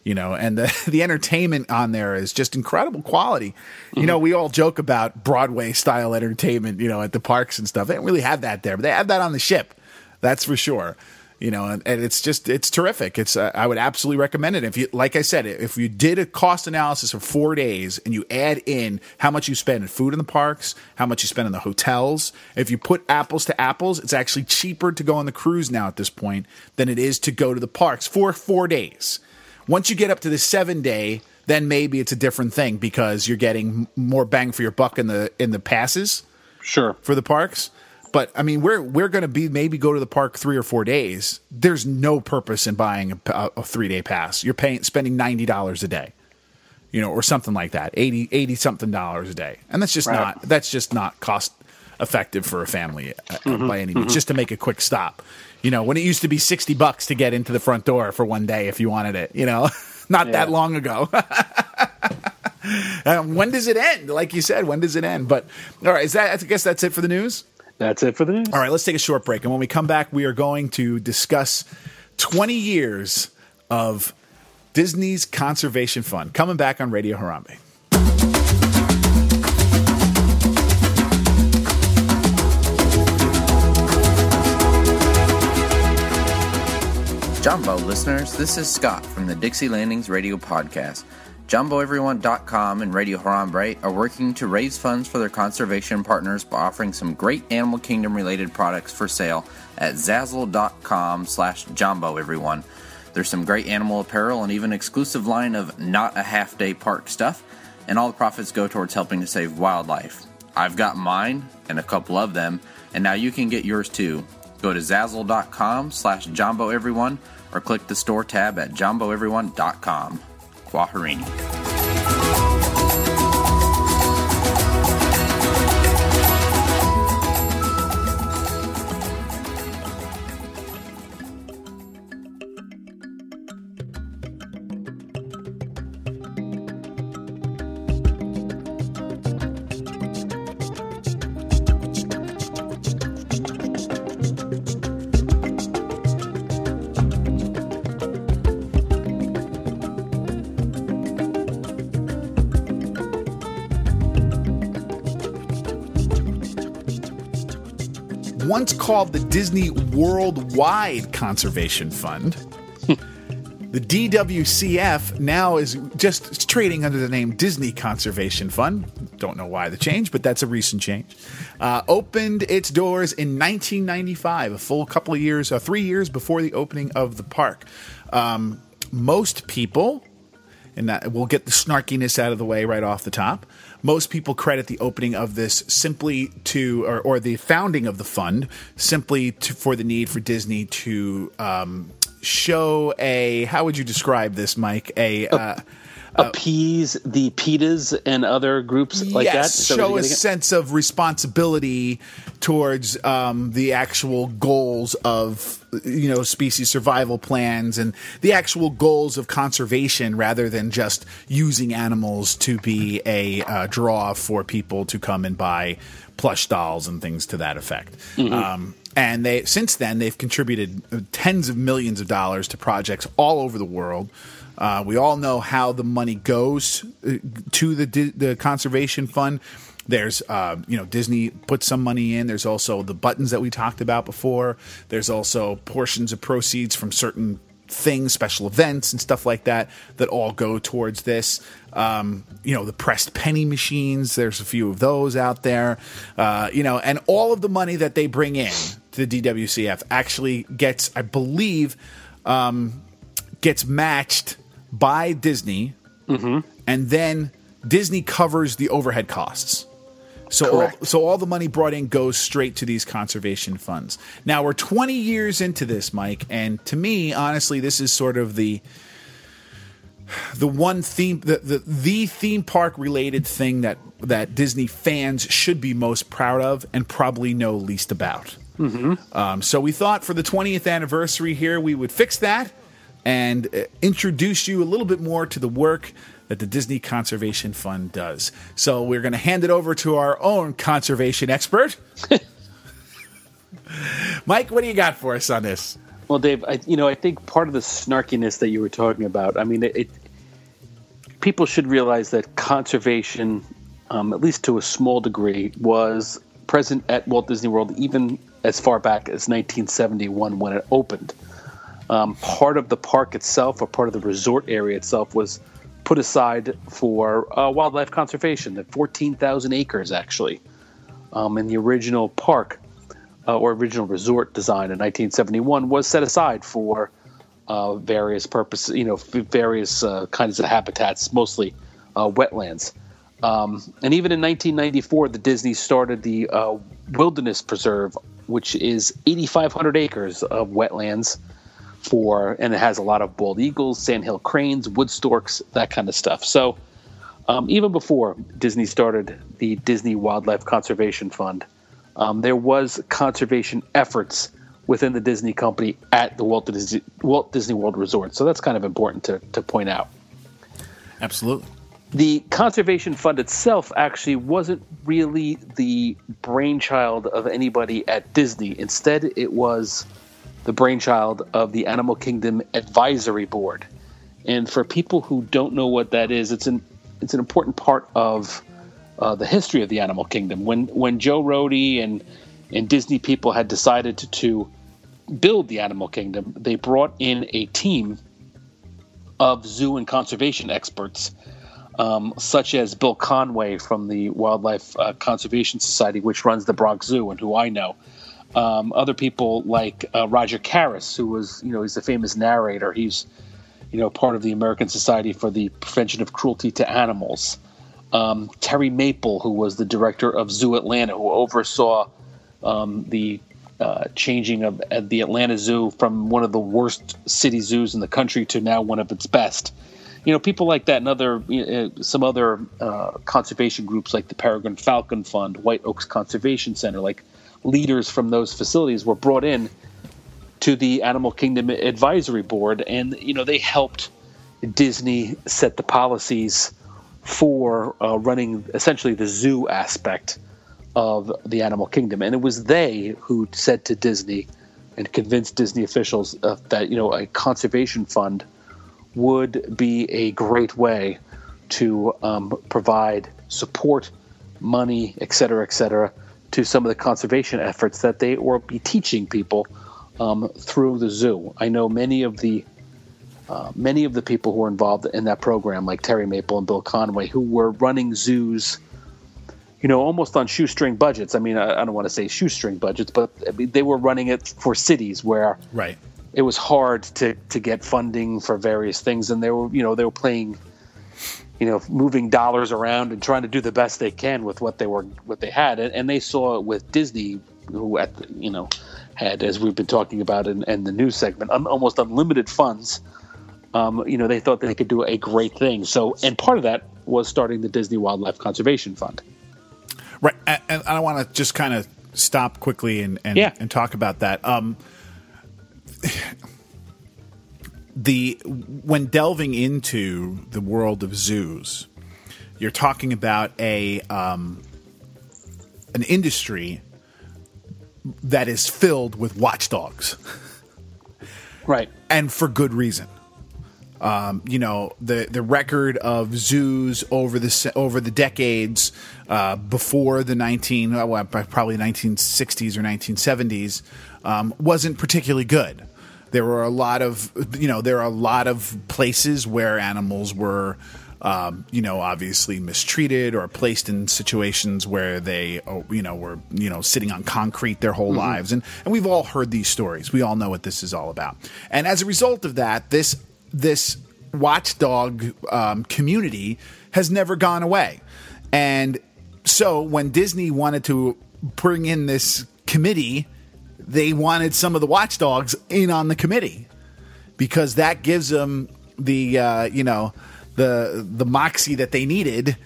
you know, and the *laughs* the entertainment on there is just incredible quality. You know, we all joke about Broadway style entertainment, you know, at the parks and stuff. They don't really have that there, but they have that on the ship. That's for sure. You know, and, and it's just it's terrific. It's uh, I would absolutely recommend it. If you like I said, if you did a cost analysis of four days and you add in how much you spend in food in the parks, how much you spend in the hotels, if you put apples to apples, it's actually cheaper to go on the cruise now at this point than it is to go to the parks for four days. Once you get up to the seven day, then maybe it's a different thing because you're getting more bang for your buck in the in the passes Sure. for the parks. But I mean, we're we're going to be maybe go to the park three or four days. There's no purpose in buying a, a three day pass. You're paying spending ninety dollars a day, you know, or something like that, 80, 80 something dollars a day, and that's just Right. not that's just not cost effective for a family uh, Mm-hmm. by any means. Just to make a quick stop, you know, when it used to be sixty bucks to get into the front door for one day if you wanted it, you know, *laughs* not that long ago. *laughs* Um, when does it end? Like you said, when does it end? But all right, is that? I guess that's it for the news. That's it for the news. All right, let's take a short break, and when we come back, we are going to discuss 20 years of Disney's Conservation Fund. Coming back on Radio Harambe. Jambo listeners, this is Scott from the Dixie Landings Radio Podcast. JamboEveryone.com and Radio Harambe are working to raise funds for their conservation partners by offering some great Animal Kingdom related products for sale at Zazzle.com slash JamboEveryone. There's some great animal apparel and even exclusive line of not a half day park stuff, and all the profits go towards helping to save wildlife. I've got mine and a couple of them, and now you can get yours too. Go to Zazzle.com slash JamboEveryone or click the store tab at JamboEveryone.com. Kwaharini. Called the Disney Worldwide Conservation Fund, *laughs* the DWCF now is just trading under the name Disney Conservation Fund. Don't know why the change, but that's a recent change. Uh, opened its doors in 1995, a full couple of years, uh, three years before the opening of the park. Um, most people and that, we'll get the snarkiness out of the way right off the top. Most people credit the opening of this simply to, or, or the founding of the fund, simply to, for the need for Disney to um, show a. How would you describe this, Mike? A. Uh, Appease the PETAs and other groups like that. yes, that show a sense of responsibility towards um, the actual goals of you know species survival plans and the actual goals of conservation, rather than just using animals to be a uh, draw for people to come and buy plush dolls and things to that effect. Um, and they since then they've contributed uh, tens of millions of dollars to projects all over the world. Uh, we all know how the money goes uh, to the the conservation fund. There's, uh, you know, Disney puts some money in. There's also the buttons that we talked about before. There's also portions of proceeds from certain things, special events, and stuff like that that all go towards this. Um, you know, the pressed penny machines. There's a few of those out there. Uh, you know, and all of the money that they bring in to the DWCF actually gets, I believe, um, gets matched by Disney, and then Disney covers the overhead costs. So all, so all the money brought in goes straight to these conservation funds. Now we're 20 years into this, Mike, and to me, honestly, this is sort of the the one theme the, the the theme park related thing that that Disney fans should be most proud of and probably know least about. Um, so we thought for the 20th anniversary here we would fix that and uh, introduce you a little bit more to the work that the Disney Conservation Fund does. So we're going to hand it over to our own conservation expert. *laughs* Mike, what do you got for us on this? Well, Dave, I, you know, I think part of the snarkiness that you were talking about, I mean, it, it people should realize that conservation, um, at least to a small degree, was present at Walt Disney World even as far back as 1971 when it opened. Um, part of the park itself, or part of the resort area itself, was put aside for uh, wildlife conservation. The 14,000 acres, actually, um, in the original park uh, or original resort design in 1971 was set aside for uh, various purposes, you know, various uh, kinds of habitats, mostly uh, wetlands. Um, and even in 1994, the Disney started the uh, Wilderness Preserve, which is 8,500 acres of wetlands for, and it has a lot of bald eagles, sandhill cranes, wood storks, that kind of stuff. So um, even before Disney started the Disney Wildlife Conservation Fund, um, there was conservation efforts within the Disney company at the Walt Disney, Walt Disney World Resort. So that's kind of important to, to point out. Absolutely. The conservation fund itself actually wasn't really the brainchild of anybody at Disney. Instead, it was the brainchild of the Animal Kingdom Advisory Board. And for people who don't know what that is, it's an it's an important part of uh, the history of the Animal Kingdom. When when Joe Rohde and and Disney people had decided to, to build the Animal Kingdom, they brought in a team of zoo and conservation experts, um, such as Bill Conway from the Wildlife uh, Conservation Society, which runs the Bronx Zoo, and who I know. Um, other people like uh, Roger Caras, who was, you know, he's a famous narrator. He's, you know, part of the American Society for the Prevention of Cruelty to Animals. Um, Terry Maple, who was the director of Zoo Atlanta, who oversaw um, the uh, changing of uh, the Atlanta Zoo from one of the worst city zoos in the country to now one of its best. You know, people like that and other uh, some other uh, conservation groups like the Peregrine Falcon Fund, White Oaks Conservation Center, like leaders from those facilities were brought in to the Animal Kingdom Advisory Board, and you know they helped Disney set the policies for uh, running essentially the zoo aspect of the animal kingdom. And it was they who said to Disney and convinced Disney officials uh, that, you know, a conservation fund would be a great way to um, provide support, money, et cetera, et cetera, to some of the conservation efforts that they will be teaching people um, through the zoo. I know many of the uh, many of the people who were involved in that program, like Terry Maple and Bill Conway, who were running zoos, you know, almost on shoestring budgets. I mean, I, I don't want to say shoestring budgets, but I mean, they were running it for cities where Right. it was hard to to get funding for various things, and they were, you know, they were playing, you know, moving dollars around and trying to do the best they can with what they were what they had, and, and they saw it with Disney, who at the, you know had, as we've been talking about in, in the news segment, un, almost unlimited funds. Um, you know, they thought they could do a great thing. So, and part of that was starting the Disney Wildlife Conservation Fund. Right, and, and I want to just kind of stop quickly and and, Yeah. and talk about that. Um, the when delving into the world of zoos, you're talking about a um, an industry that is filled with watchdogs. Right. and for good reason. Um, you know the the record of zoos over the over the decades uh, before the nineteen well, probably nineteen sixties or nineteen seventies um, wasn't particularly good. There were a lot of you know there are a lot of places where animals were um, you know obviously mistreated or placed in situations where they oh, you know were you know sitting on concrete their whole lives and and we've all heard these stories. We all know what this is all about. And as a result of that, this this watchdog um, community has never gone away. And so when Disney wanted to bring in this committee, they wanted some of the watchdogs in on the committee because that gives them the uh, you know the the moxie that they needed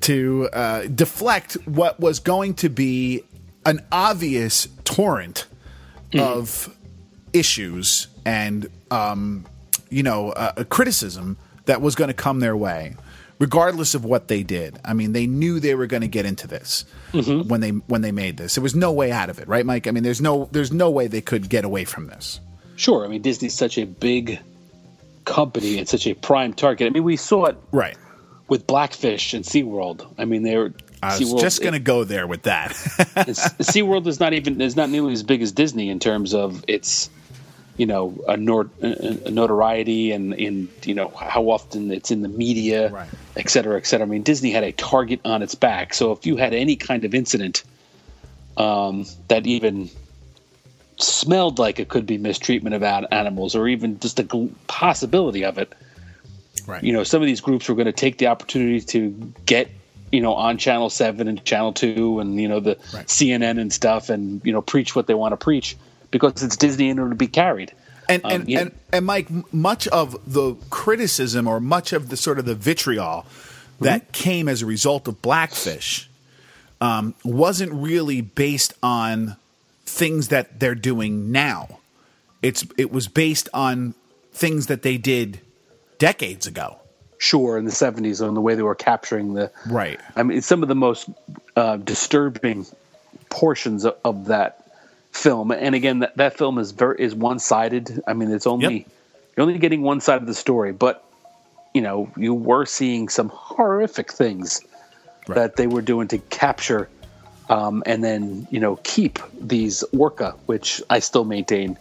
to uh, deflect what was going to be an obvious torrent of issues and um, you know uh, a criticism that was going to come their way regardless of what they did i mean they knew they were going to get into this mm-hmm. when they when they made this there was no way out of it right mike i mean there's no there's no way they could get away from this Sure. I mean, Disney's such a big company and such a prime target. I mean, we saw it right with Blackfish and SeaWorld. I mean, they were. i was just going to go there with that *laughs* SeaWorld is not even is not nearly as big as Disney in terms of its, you know, a, nor, a notoriety and in you know how often it's in the media, Right. et cetera, et cetera. I mean, Disney had a target on its back. So if you had any kind of incident um, that even smelled like it could be mistreatment of an- animals, or even just the possibility of it, right you know, some of these groups were going to take the opportunity to get, you know, on Channel Seven and Channel Two and you know the Right. CNN and stuff, and you know, preach what they want to preach because it's Disney and it'll be carried. And Um, and, yeah. and and Mike, much of the criticism or much of the sort of the vitriol that came as a result of Blackfish um, wasn't really based on things that they're doing now. It's it was based on things that they did decades ago. Sure, in the '70s, on the way they were capturing the Right. I mean, some of the most uh, disturbing portions of, of that film, and again, that, that film is very is one sided. I mean, it's only Yep. you're only getting one side of the story, but you know, you were seeing some horrific things Right. that they were doing to capture um, and then you know keep these orca, which I still maintain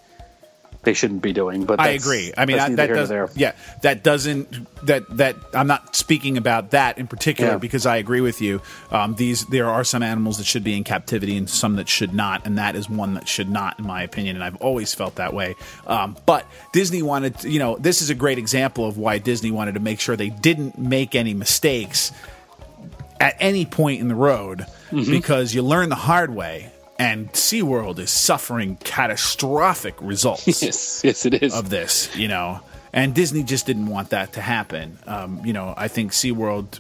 they shouldn't be doing. But I agree. I mean, that's I, that does, there. yeah, that doesn't that that I'm not speaking about that in particular Yeah. because I agree with you. Um, these there are some animals that should be in captivity and some that should not, and that is one that should not, in my opinion. And I've always felt that way. Um, but Disney wanted, to, you know, this is a great example of why Disney wanted to make sure they didn't make any mistakes at any point in the road Mm-hmm. because you learn the hard way. And SeaWorld is suffering catastrophic results *laughs* Yes, yes, it is. of this, you know. And Disney just didn't want that to happen. Um, you know, I think SeaWorld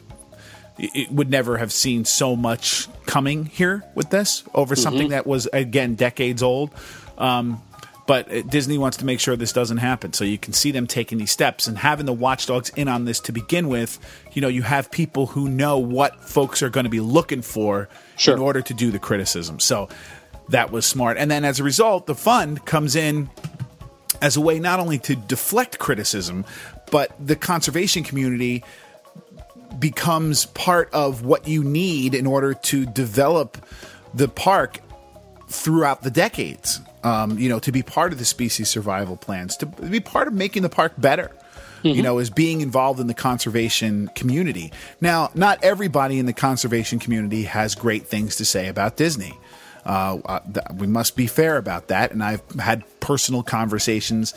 it would never have seen so much coming here with this over something that was again decades old. Um, but uh, Disney wants to make sure this doesn't happen. So you can see them taking these steps and having the watchdogs in on this to begin with. You know, you have people who know what folks are going to be looking for Sure. in order to do the criticism. So that was smart. And then as a result, the fund comes in as a way not only to deflect criticism, but the conservation community becomes part of what you need in order to develop the park throughout the decades. Um, you know, to be part of the species survival plans, to be part of making the park better. You know, is being involved in the conservation community. Now, not everybody in the conservation community has great things to say about Disney. Uh, uh, we must be fair about that. And I've had personal conversations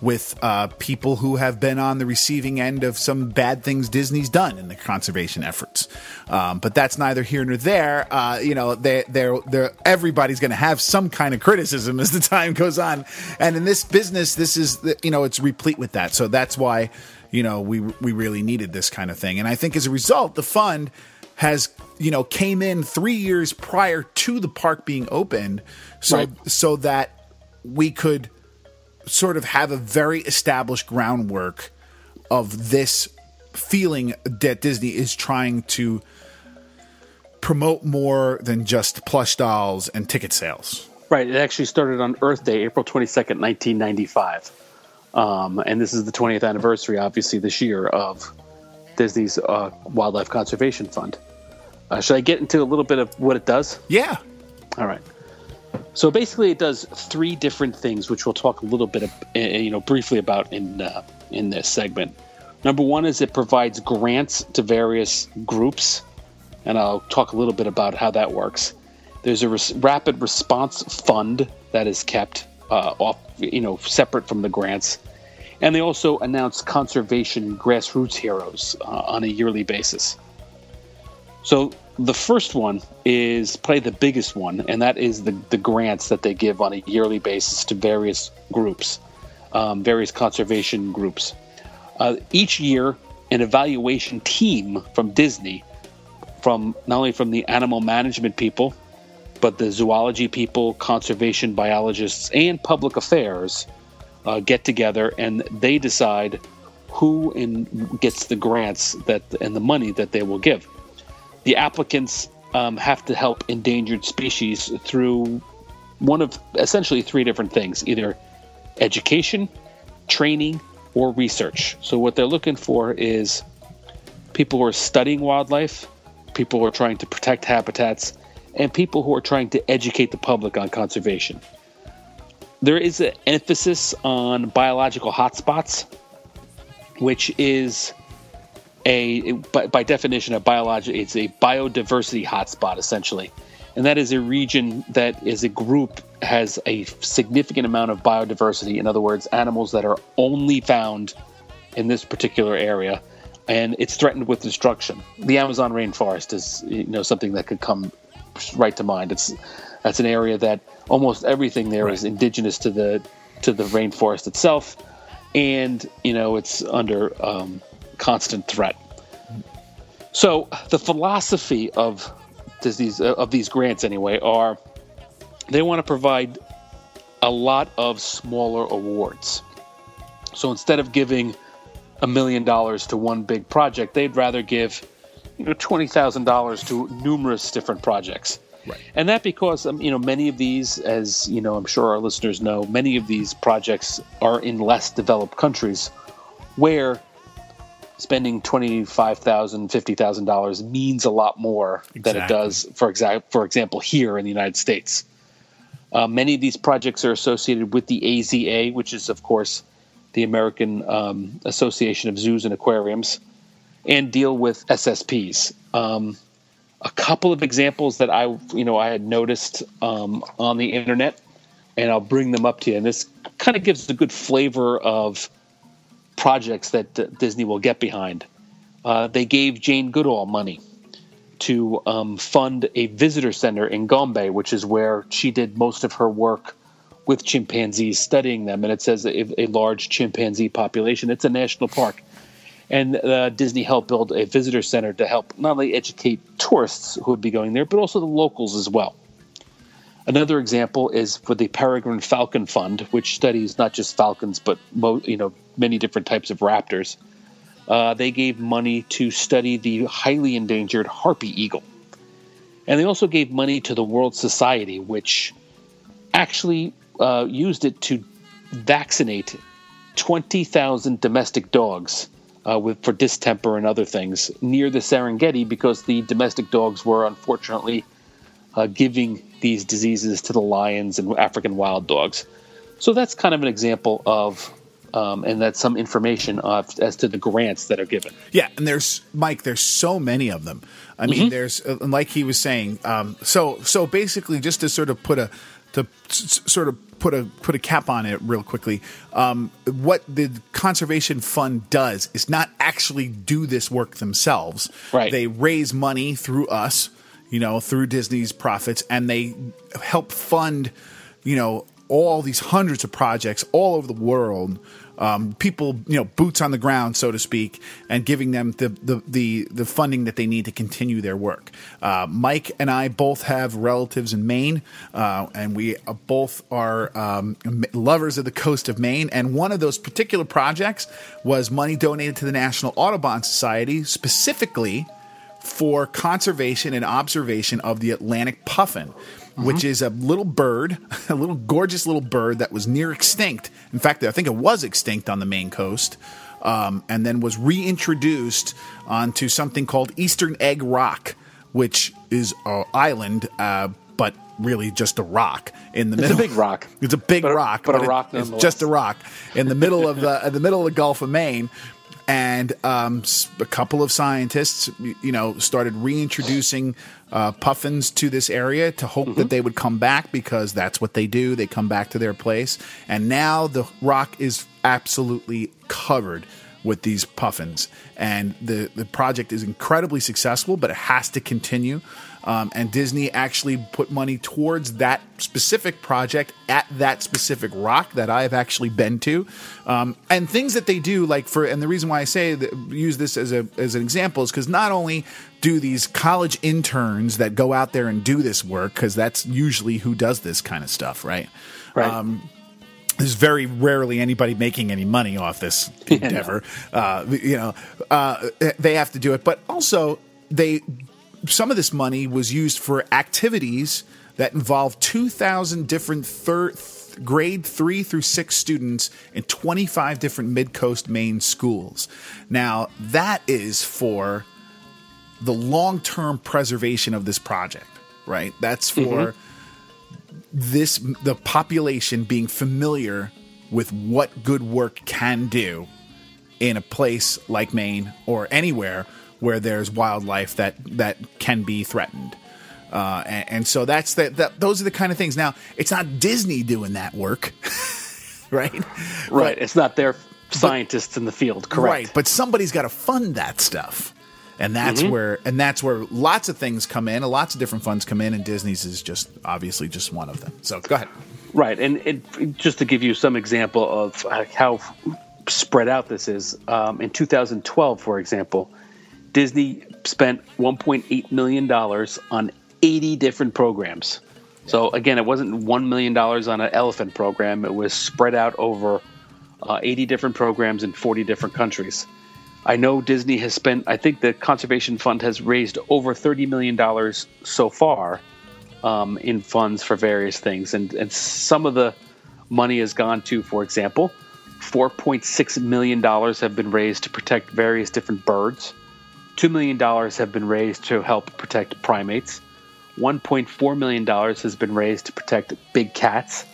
with uh, people who have been on the receiving end of some bad things Disney's done in the conservation efforts. Um, but that's neither here nor there. Uh, you know, they, they're, they're, everybody's going to have some kind of criticism *laughs* as the time goes on. And in this business, this is, you know, it's replete with that. So that's why, you know, we, we really needed this kind of thing. And I think as a result, the fund has you know came in three years prior to the park being opened so Right. so that we could sort of have a very established groundwork of this feeling that Disney is trying to promote more than just plush dolls and ticket sales. Right. It actually started on Earth Day, April 22nd, 1995. Um, and this is the 20th anniversary, obviously, this year of Disney's uh, Wildlife Conservation Fund. Uh, should I get into a little bit of what it does? Yeah. All right. So basically, it does three different things, which we'll talk a little bit, of, uh, you know, briefly about in uh, in this segment. Number one is it provides grants to various groups, and I'll talk a little bit about how that works. There's a res- rapid response fund that is kept uh, off, you know, separate from the grants, and they also announce conservation grassroots heroes uh, on a yearly basis. So the first one is probably the biggest one, and that is the, the grants that they give on a yearly basis to various groups, um, various conservation groups. Uh, each year, an evaluation team from Disney, from not only from the animal management people, but the zoology people, conservation biologists, and public affairs uh, get together and they decide who in, gets the grants that and the money that they will give. The applicants um, have to help endangered species through one of essentially three different things either education, training, or research. So, what they're looking for is people who are studying wildlife, people who are trying to protect habitats, and people who are trying to educate the public on conservation. There is an emphasis on biological hotspots, which is a by, by definition a biological it's a biodiversity hotspot essentially. And that is a region that is a group has a significant amount of biodiversity. In other words animals that are only found in this particular area and it's threatened with destruction. The amazon rainforest is you know something that could come right to mind. It's that's an area that almost everything there right. is indigenous to the to the rainforest itself. And you know it's under um, constant threat. So the philosophy of these uh, of these grants anyway are they want to provide a lot of smaller awards. So instead of giving a million dollars to one big project, they'd rather give you know twenty thousand dollars to numerous different projects. Right. And that because um, you know many of these, as you know, I'm sure our listeners know, many of these projects are in less developed countries, where spending twenty five thousand, fifty thousand dollars means a lot more exactly. than it does, for example, for example, here in the United States. Uh, many of these projects are associated with the AZA, which is, of course, the American um, Association of Zoos and Aquariums, and deal with SSPs. Um, a couple of examples that I, you know, I had noticed um, on the internet, and I'll bring them up to you. And this kind of gives a good flavor of projects that uh, Disney will get behind. Uh, they gave Jane Goodall money to um, fund a visitor center in Gombe, which is where she did most of her work with chimpanzees, studying them. And it says a, a large chimpanzee population. It's a national park. And uh, Disney helped build a visitor center to help not only educate tourists who would be going there, but also the locals as well. Another example is for the Peregrine Falcon Fund, which studies not just falcons but mo- you know many different types of raptors. Uh, they gave money to study the highly endangered harpy eagle, and they also gave money to the World Society, which actually uh, used it to vaccinate twenty thousand domestic dogs uh, with for distemper and other things near the Serengeti because the domestic dogs were unfortunately uh, giving these diseases to the lions and African wild dogs. So that's kind of an example of, um, and that's some information of, as to the grants that are given. Yeah, and there's Mike. There's so many of them. I mean, mm-hmm. there's uh, like he was saying. Um, so so basically, just to sort of put a to s- sort of put a put a cap on it real quickly. Um, what the conservation fund does is not actually do this work themselves. Right. They raise money through us you know, through Disney's profits, and they help fund, you know, all these hundreds of projects all over the world. Um, people, you know, boots on the ground, so to speak, and giving them the the the, the funding that they need to continue their work. Uh, Mike and I both have relatives in Maine, uh, and we both are um, lovers of the coast of Maine. And one of those particular projects was money donated to the National Audubon Society, specifically for conservation and observation of the Atlantic puffin, mm-hmm. which is a little bird, *laughs* a little gorgeous little bird that was near extinct. In fact, I think it was extinct on the Maine coast. Um, and then was reintroduced onto something called Eastern Egg Rock, which is an island, uh, but really just a rock in the it's middle. It's a big rock. *laughs* It's a big but, rock, but, but a rock. It's just a rock in the middle of the in the middle of the Gulf of Maine, and um, a couple of scientists, you know, started reintroducing uh, puffins to this area to hope mm-hmm. that they would come back because that's what they do. They come back to their place, and now the rock is absolutely covered with these puffins, and the the project is incredibly successful, but it has to continue. Um, and Disney actually put money towards that specific project at that specific rock that I have actually been to, um, and things that they do like for and the reason why I say that, use this as a as an example is because not only do these college interns that go out there and do this work because that's usually who does this kind of stuff, right? Right. there's very rarely anybody making any money off this *laughs* endeavor. uh, you know, uh, they have to do it, but also they some of this money was used for activities that involved 2,000 different third. Grade three through six students in 25 different mid coast Maine schools. Now, that is for the long term preservation of this project, right? That's for mm-hmm. this the population being familiar with what good work can do in a place like Maine or anywhere where there's wildlife that that can be threatened. Uh, and, and so that's the, that. Those are the kind of things. Now, it's not Disney doing that work, *laughs* right? right. it's not their scientists in the field. Correct. Right, but somebody's got to fund that stuff. And that's where and that's where lots of things come in, lots of different funds come in, and Disney's is just obviously just one of them. So go ahead. Right, and it, just to give you some example of uh, how spread out this is, um, in 2012, for example, Disney spent 1.8 million dollars on 80 different programs. So again, it wasn't one million dollars on an elephant program; it was spread out over uh, 80 different programs in 40 different countries. I know Disney has spent. I think the conservation fund has raised over 30 million dollars so far um, in funds for various things, and and some of the money has gone to, for example, 4.6 million dollars have been raised to protect various different birds. $2 million have been raised to help protect primates. $1.4 million has been raised to protect big cats.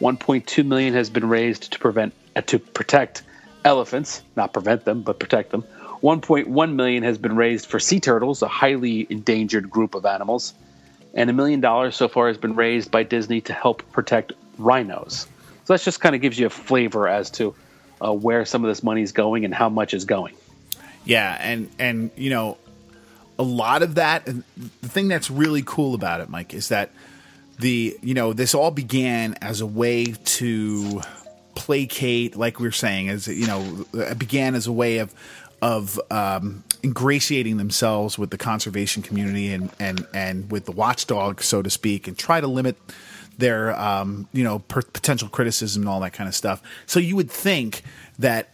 1.2 million has been raised to prevent uh, to protect elephants, not prevent them, but protect them. 1.1 million has been raised for sea turtles, a highly endangered group of animals. And a million dollars so far has been raised by Disney to help protect rhinos. So that just kind of gives you a flavor as to uh, where some of this money is going and how much is going. Yeah, and and you know, a lot of that. The thing that's really cool about it, Mike, is that the you know this all began as a way to placate, like we were saying, as you know, it began as a way of of um, ingratiating themselves with the conservation community and and and with the watchdog, so to speak, and try to limit their um, you know per- potential criticism and all that kind of stuff. So you would think that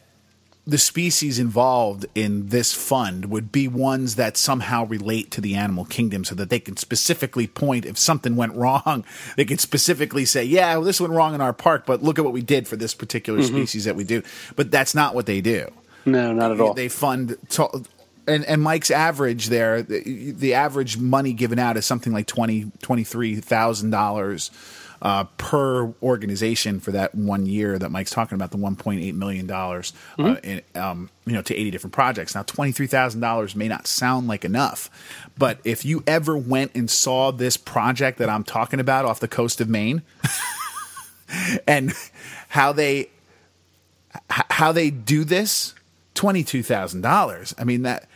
the species involved in this fund would be ones that somehow relate to the animal kingdom so that they can specifically point if something went wrong *laughs* they can specifically say yeah well, this went wrong in our park but look at what we did for this particular mm-hmm. species that we do. But that's not what they do. No, not at all. they fund to, and and Mike's average there the, the average money given out is something like twenty twenty three thousand dollars uh, per organization for that one year that Mike's talking about the one point eight million dollars uh, in um, you know to eighty different projects. Now twenty three thousand dollars may not sound like enough, but if you ever went and saw this project that I'm talking about off the coast of Maine, *laughs* and how they how they do this twenty two thousand dollars. I mean that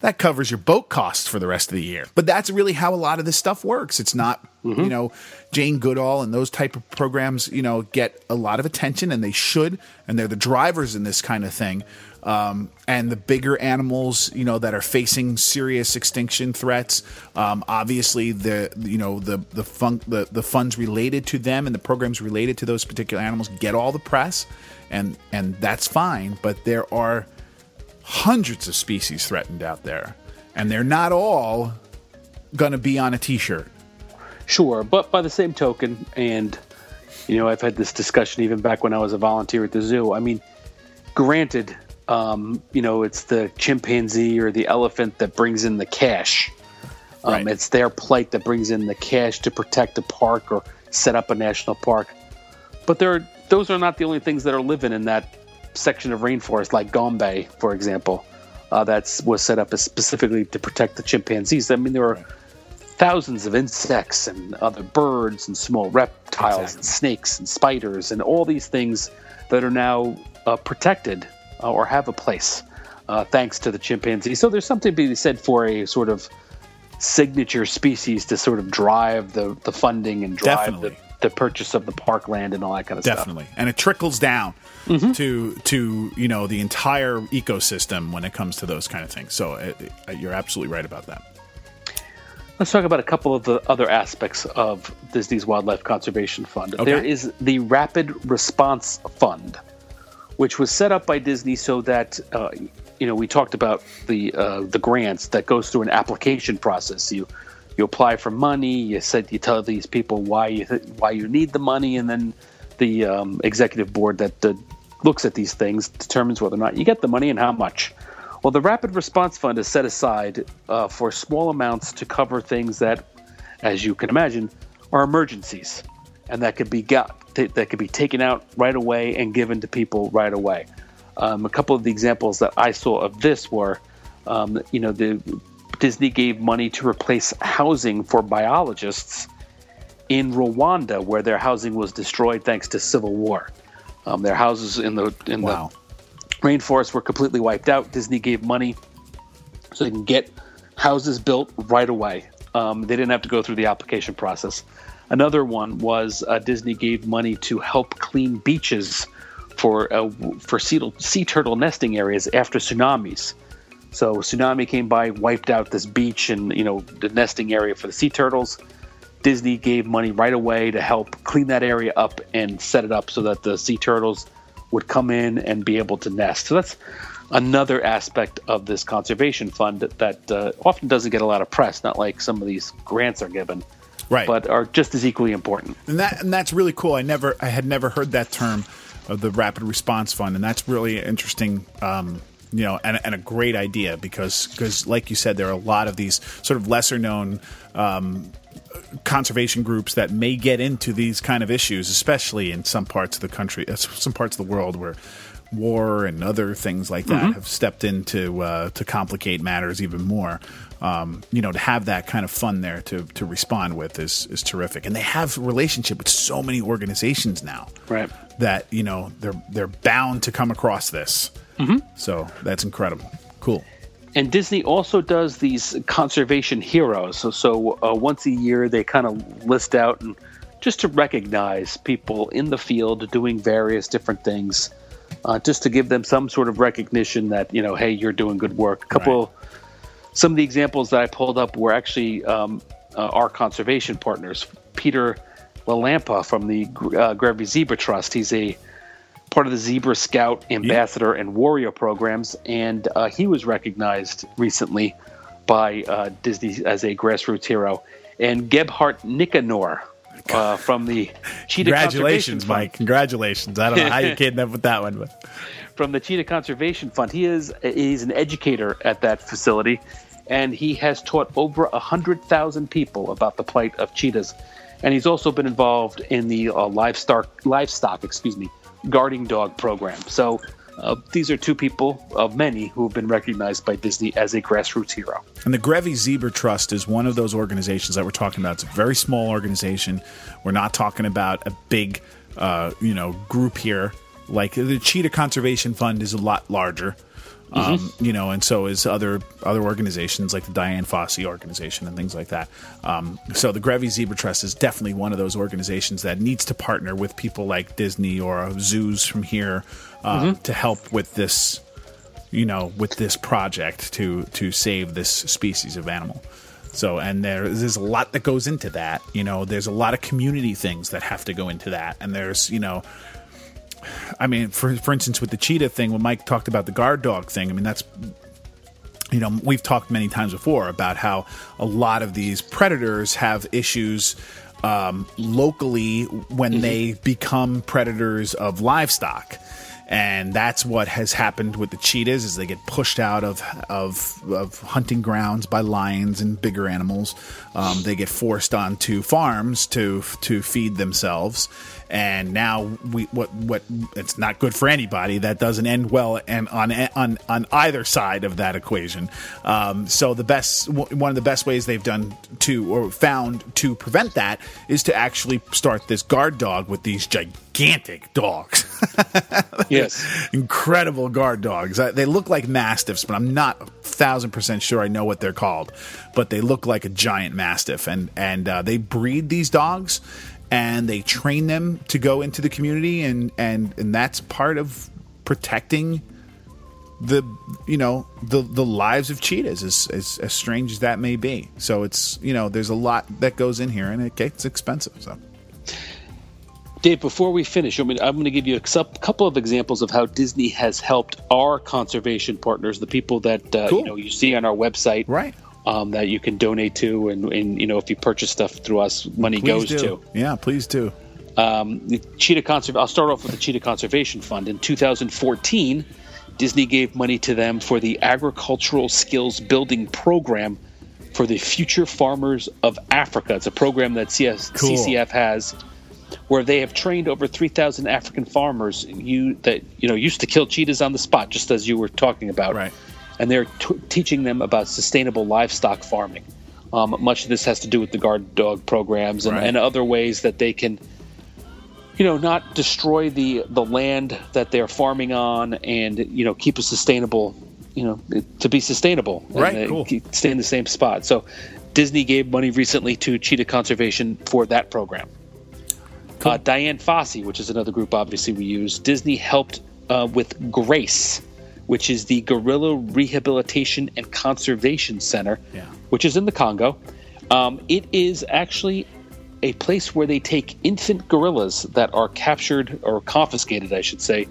that covers your boat costs for the rest of the year. But that's really how a lot of this stuff works. It's not you know Jane Goodall and those type of programs you know get a lot of attention and they should and they're the drivers in this kind of thing. Um, and the bigger animals, you know, that are facing serious extinction threats, um, obviously the you know the the, fun, the the funds related to them and the programs related to those particular animals get all the press, and and that's fine. But there are hundreds of species threatened out there, and they're not all going to be on a T-shirt. Sure, but by the same token, and you know, I've had this discussion even back when I was a volunteer at the zoo. I mean, granted, um, you know, it's the chimpanzee or the elephant that brings in the cash. Um, Right. It's their plight that brings in the cash to protect a park or set up a national park. But there, are, those are not the only things that are living in that section of rainforest, like Gombe, for example, uh, that was set up specifically to protect the chimpanzees. I mean, there are thousands of insects and other birds and small reptiles Exactly. and snakes and spiders and all these things that are now uh, protected uh, or have a place, uh, thanks to the chimpanzee. So there's something to be said for a sort of signature species to sort of drive the, the funding and drive Definitely. the purchase of the parkland and all that kind of stuff. Definitely, and it trickles down Mm-hmm. to to you know the entire ecosystem when it comes to those kind of things. So uh, uh, you're absolutely right about that. Let's talk about a couple of the other aspects of Disney's Wildlife Conservation Fund. There is the Rapid Response Fund, which was set up by Disney so that uh, you know we talked about the uh, the grants that goes through an application process. You you apply for money. You said you tell these people why you th- why you need the money, and then the um, executive board that uh, looks at these things determines whether or not you get the money and how much. Well, the Rapid Response Fund is set aside uh, for small amounts to cover things that, as you can imagine, are emergencies, and that could be got t- that could be taken out right away and given to people right away. Um, a couple of the examples that I saw of this were, um, you know, the Disney gave money to replace housing for biologists in Rwanda, where their housing was destroyed thanks to civil war. Um, their houses in the in Wow. the rainforests were completely wiped out. Disney gave money so they can get houses built right away. Um, they didn't have to go through the application process. Another one was uh, Disney gave money to help clean beaches for uh, for sea, sea turtle nesting areas after tsunamis. So tsunami came by, wiped out this beach and you know the nesting area for the sea turtles. Disney gave money right away to help clean that area up and set it up so that the sea turtles would come in and be able to nest. So that's another aspect of this conservation fund that, that uh, often doesn't get a lot of press, not like some of these grants are given, Right. but are just as equally important. and that and that's really cool. I never I had never heard that term of the Rapid Response Fund, and that's really interesting. Um, you know, and, and a great idea because because like you said, there are a lot of these sort of lesser known um, conservation groups that may get into these kind of issues, especially in some parts of the country, uh, some parts of the world where war and other things like that have stepped in to uh, to complicate matters even more. Um, you know, to have that kind of fun there to to respond with is is terrific, and they have a relationship with so many organizations now, Right. That you know they're they're bound to come across this. So that's incredible. Cool. And Disney also does these conservation heroes. So, so uh, once a year, they kind of list out and just to recognize people in the field doing various different things, uh, just to give them some sort of recognition that you know, hey, you're doing good work. A couple, some of the examples that I pulled up were actually um, uh, our conservation partners. Peter LaLampa from the uh, Zebra Trust. He's a part of the Zebra Scout Ambassador and Warrior programs, and uh, he was recognized recently by uh, Disney as a grassroots hero. And Gebhardt Nicanor uh, *laughs* from the Cheetah Congratulations, Conservation Fund- Mike. Congratulations. I don't know how you *laughs* came up with that one, but from the Cheetah Conservation Fund. He is he's an educator at that facility, and he has taught over a hundred thousand people about the plight of cheetahs. And he's also been involved in the uh, livestock livestock, excuse me, guarding dog program. So. Uh, these are two people of many who have been recognized by Disney as a grassroots hero. And the Grevy Zebra Trust is one of those organizations that we're talking about. It's a very small organization. We're not talking about a big, uh, you know, group here. Like the Cheetah Conservation Fund is a lot larger, um, you know, and so is other other organizations like the Dian Fossey organization and things like that. Um, so the Grevy Zebra Trust is definitely one of those organizations that needs to partner with people like Disney or zoos from here uh, to help with this you know, with this project to to save this species of animal. So, and there, there's a lot that goes into that. You know, there's a lot of community things that have to go into that, and there's, you know, I mean, for for instance, with the cheetah thing, when Mike talked about the guard dog thing, I mean, that's you know, we've talked many times before about how a lot of these predators have issues um, locally when they become predators of livestock. And that's what has happened with the cheetahs is they get pushed out of of, of hunting grounds by lions and bigger animals. Um, they get forced onto farms to to feed themselves, and now we what what it's not good for anybody. That doesn't end well and on on on either side of that equation. Um, so the best one of the best ways they've done to or found to prevent that is to actually start this guard dog with these gigantic dogs. *laughs* yes, incredible guard dogs. They look like mastiffs, but I'm not a thousand percent sure I know what they're called. But they look like a giant mastiff, and and uh, they breed these dogs and they train them to go into the community and and and that's part of protecting the you know the the lives of cheetahs as, as as strange as that may be so it's you know there's a lot that goes in here and it gets expensive so Dave, before we finish, I mean, I'm going to give you a couple of examples of how Disney has helped our conservation partners, the people that uh, cool. you know you see on our website, right? Um, that you can donate to, and, and, you know if you purchase stuff through us, money please goes do. to. Yeah, please do. Um, Cheetah Conserv- I'll start off with the Cheetah Conservation Fund. In 2014, Disney gave money to them for the Agricultural Skills Building Program for the Future Farmers of Africa. It's a program that CS- cool. CCF has where they have trained over 3,000 African farmers you that you know used to kill cheetahs on the spot, just as you were talking about. Right and they're t- teaching them about sustainable livestock farming. Um, much of this has to do with the guard dog programs and, right. and other ways that they can, you know, not destroy the the land that they're farming on, and you know, keep a sustainable, you know, to be sustainable, right? cool. stay in the same spot. So, Disney gave money recently to Cheetah Conservation for that program. Cool. Uh, Dian Fossey, which is another group, obviously we use. Disney helped uh, with Grace which is the Gorilla Rehabilitation and Conservation Center, yeah. which is in the Congo. Um, it is actually a place where they take infant gorillas that are captured or confiscated, I should say,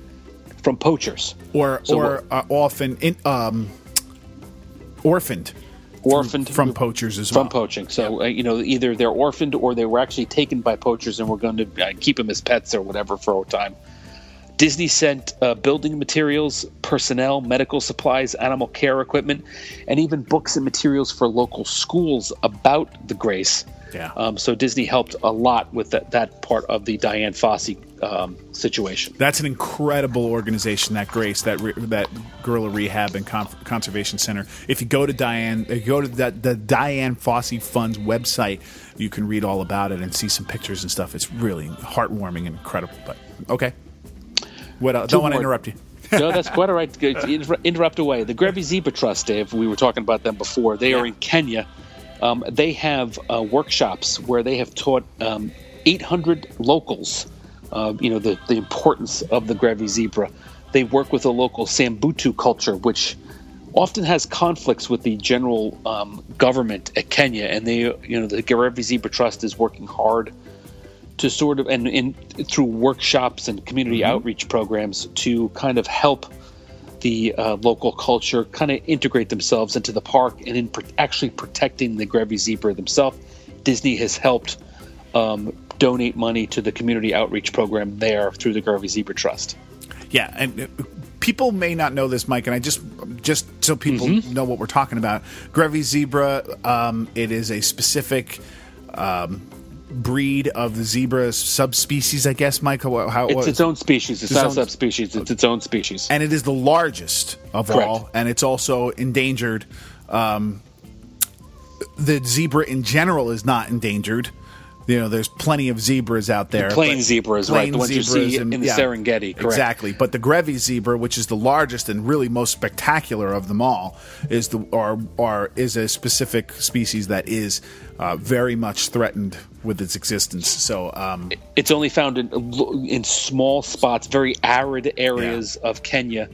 from poachers or so or uh, often in, um, orphaned. Orphaned from, from poachers as well. From poaching, so uh, you know either they're orphaned or they were actually taken by poachers and we're going to uh, keep them as pets or whatever for a time. Disney sent uh, building materials, personnel, medical supplies, animal care equipment, and even books and materials for local schools about the Grace. Yeah. Um, so Disney helped a lot with that, that part of the Dian Fossey um, situation. That's an incredible organization, that Grace, that re- that Gorilla Rehab and Con- Conservation Center. If you go to Dian, if you go to the, the Dian Fossey Fund's website, you can read all about it and see some pictures and stuff. It's really heartwarming and incredible. But okay. What else? Don't want to interrupt you. no, that's quite all right. Inter- interrupt away. The Grevy's Zebra Trust, Dave, we were talking about them before. They yeah. are in Kenya. Um, they have uh, workshops where they have taught um, 800 locals, uh, you know, the, the importance of the Grevy zebra. They work with a local Samburu culture, which often has conflicts with the general um, government at Kenya. And they, you know, the Grevy Zebra Trust is working hard – to sort of and, in through workshops and community mm-hmm. outreach programs to kind of help the uh, local culture kind of integrate themselves into the park and in actually protecting the Grevy zebra themselves. Disney has helped um, donate money to the community outreach program there through the Grevy Zebra Trust. Yeah, and uh, people may not know this, Mike, and I just just so people mm-hmm. know what we're talking about. Grevy zebra, um, it is a specific um, breed of the zebra subspecies, I guess, Michael. How it's its own species. It's, it's not own, a subspecies. It's its own species, and it is the largest of Correct. all, and it's also endangered. Um, the zebra in general is not endangered. You know, there's plenty of zebras out there. The plain zebras, plain right? The ones you see and, in the yeah, Serengeti, correct. Exactly. But the Grevy zebra, which is the largest and really most spectacular of them all, is the or, or is a specific species that is uh, very much threatened with its existence. So um, it's only found in in small spots, very arid areas yeah. of Kenya,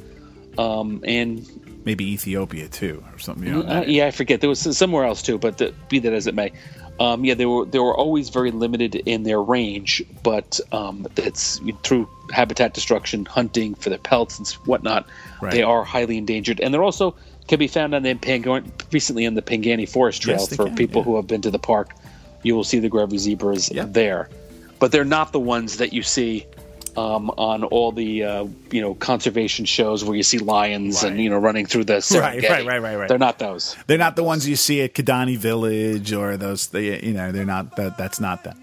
um, and maybe Ethiopia too, or something. You know, uh, yeah, I forget. There was somewhere else too, but the, be that as it may, um, yeah, they were they were always very limited in their range, but um, it's through habitat destruction, hunting for their pelts and whatnot, right. they are highly endangered, and they're also can be found on the Pangani, recently in the Pangani Forest Trail yes, for can, people yeah. who have been to the park. You will see the Grevy zebras there, but they're not the ones that you see um, on all the uh, you know conservation shows where you see lions right. and you know running through the Serengeti. Right, right, right, right, right. They're not those. They're not the ones you see at Kidani Village or those. They, you know, they're not. That, that's not them.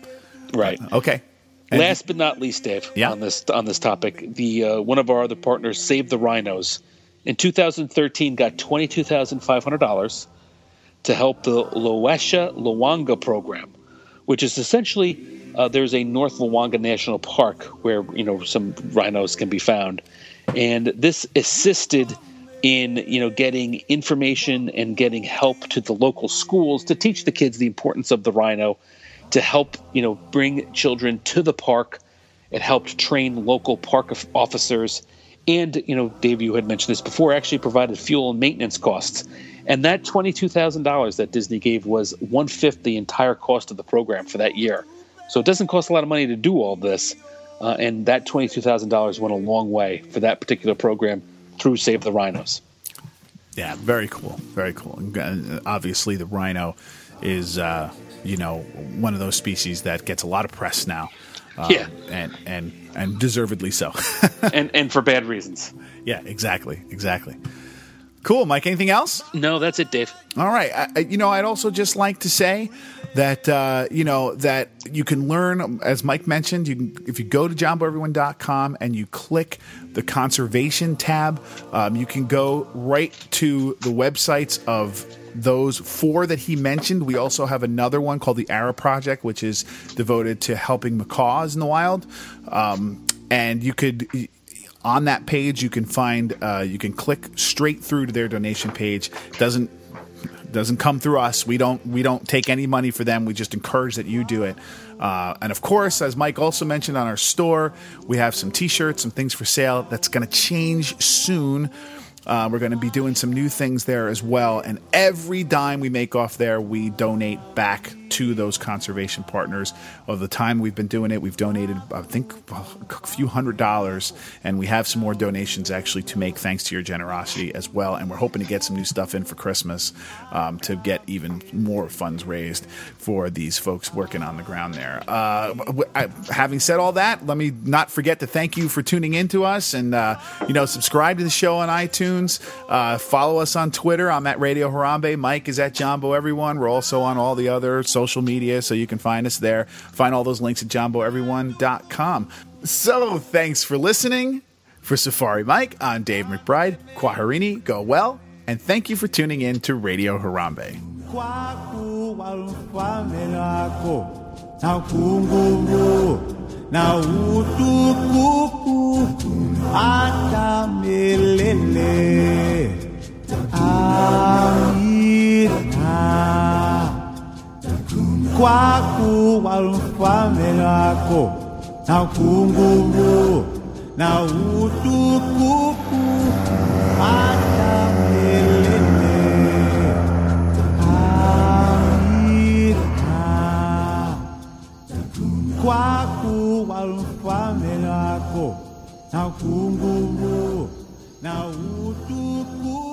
Right. okay. And- Last but not least, Dave, Yeah. on this on this topic, the uh, one of our other partners, Save the Rhinos, in 2013 got twenty two thousand five hundred dollars to help the Lolesha Luangwa program, which is essentially uh, there's a North Luangwa National Park where you know some rhinos can be found, and this assisted in you know getting information and getting help to the local schools to teach the kids the importance of the rhino, to help you know bring children to the park. It helped train local park officers. And, you know, Dave, you had mentioned this before, actually provided fuel and maintenance costs. And that $22,000 that Disney gave was one fifth the entire cost of the program for that year. So it doesn't cost a lot of money to do all this. Uh, and that $22,000 went a long way for that particular program through Save the Rhinos. Yeah, very cool. Very cool. And, uh, obviously, the rhino is, uh, you know, one of those species that gets a lot of press now. Um, Yeah. And, and, and deservedly so. *laughs* and, and for bad reasons. yeah, exactly. Exactly. Cool, Mike. Anything else? No, that's it, Dave. All right. I, you know, I'd also just like to say that uh, you know that you can learn, as Mike mentioned, you can if you go to jamboeveryone.com and you click the conservation tab, um, you can go right to the websites of those four that he mentioned. We also have another one called the Ara Project, which is devoted to helping macaws in the wild, um, and you could on that page you can find uh, you can click straight through to their donation page. Doesn't doesn't come through us. We don't we don't take any money for them. We just encourage that you do it. Uh, and of course as mike also mentioned on our store we have some t-shirts some things for sale that's going to change soon. Uh, we're going to be doing some new things there as well. And every dime we make off there, we donate back to those conservation partners. Of the time we've been doing it, we've donated, I think, a few hundred dollars. And we have some more donations actually to make thanks to your generosity as well. And we're hoping to get some new stuff in for Christmas um, to get even more funds raised for these folks working on the ground there. Uh, I- having said all that, let me not forget to thank you for tuning in to us and, uh, you know, subscribe to the show on iTunes. Uh, follow us on Twitter. I'm at Radio Harambe. Mike is at Jambo Everyone. We're also on all the other social media, so you can find us there. Find all those links at jamboeveryone.com. So thanks for listening. For Safari Mike, I'm Dave McBride. Kwaherini, go well. And thank you for tuning in to Radio Harambe. na hata milele. Amina. Kwaku walufalme lako na kunguvu na utukufu hata milele. Amina. Kwaku walufalme lako na kunguvu na utukufu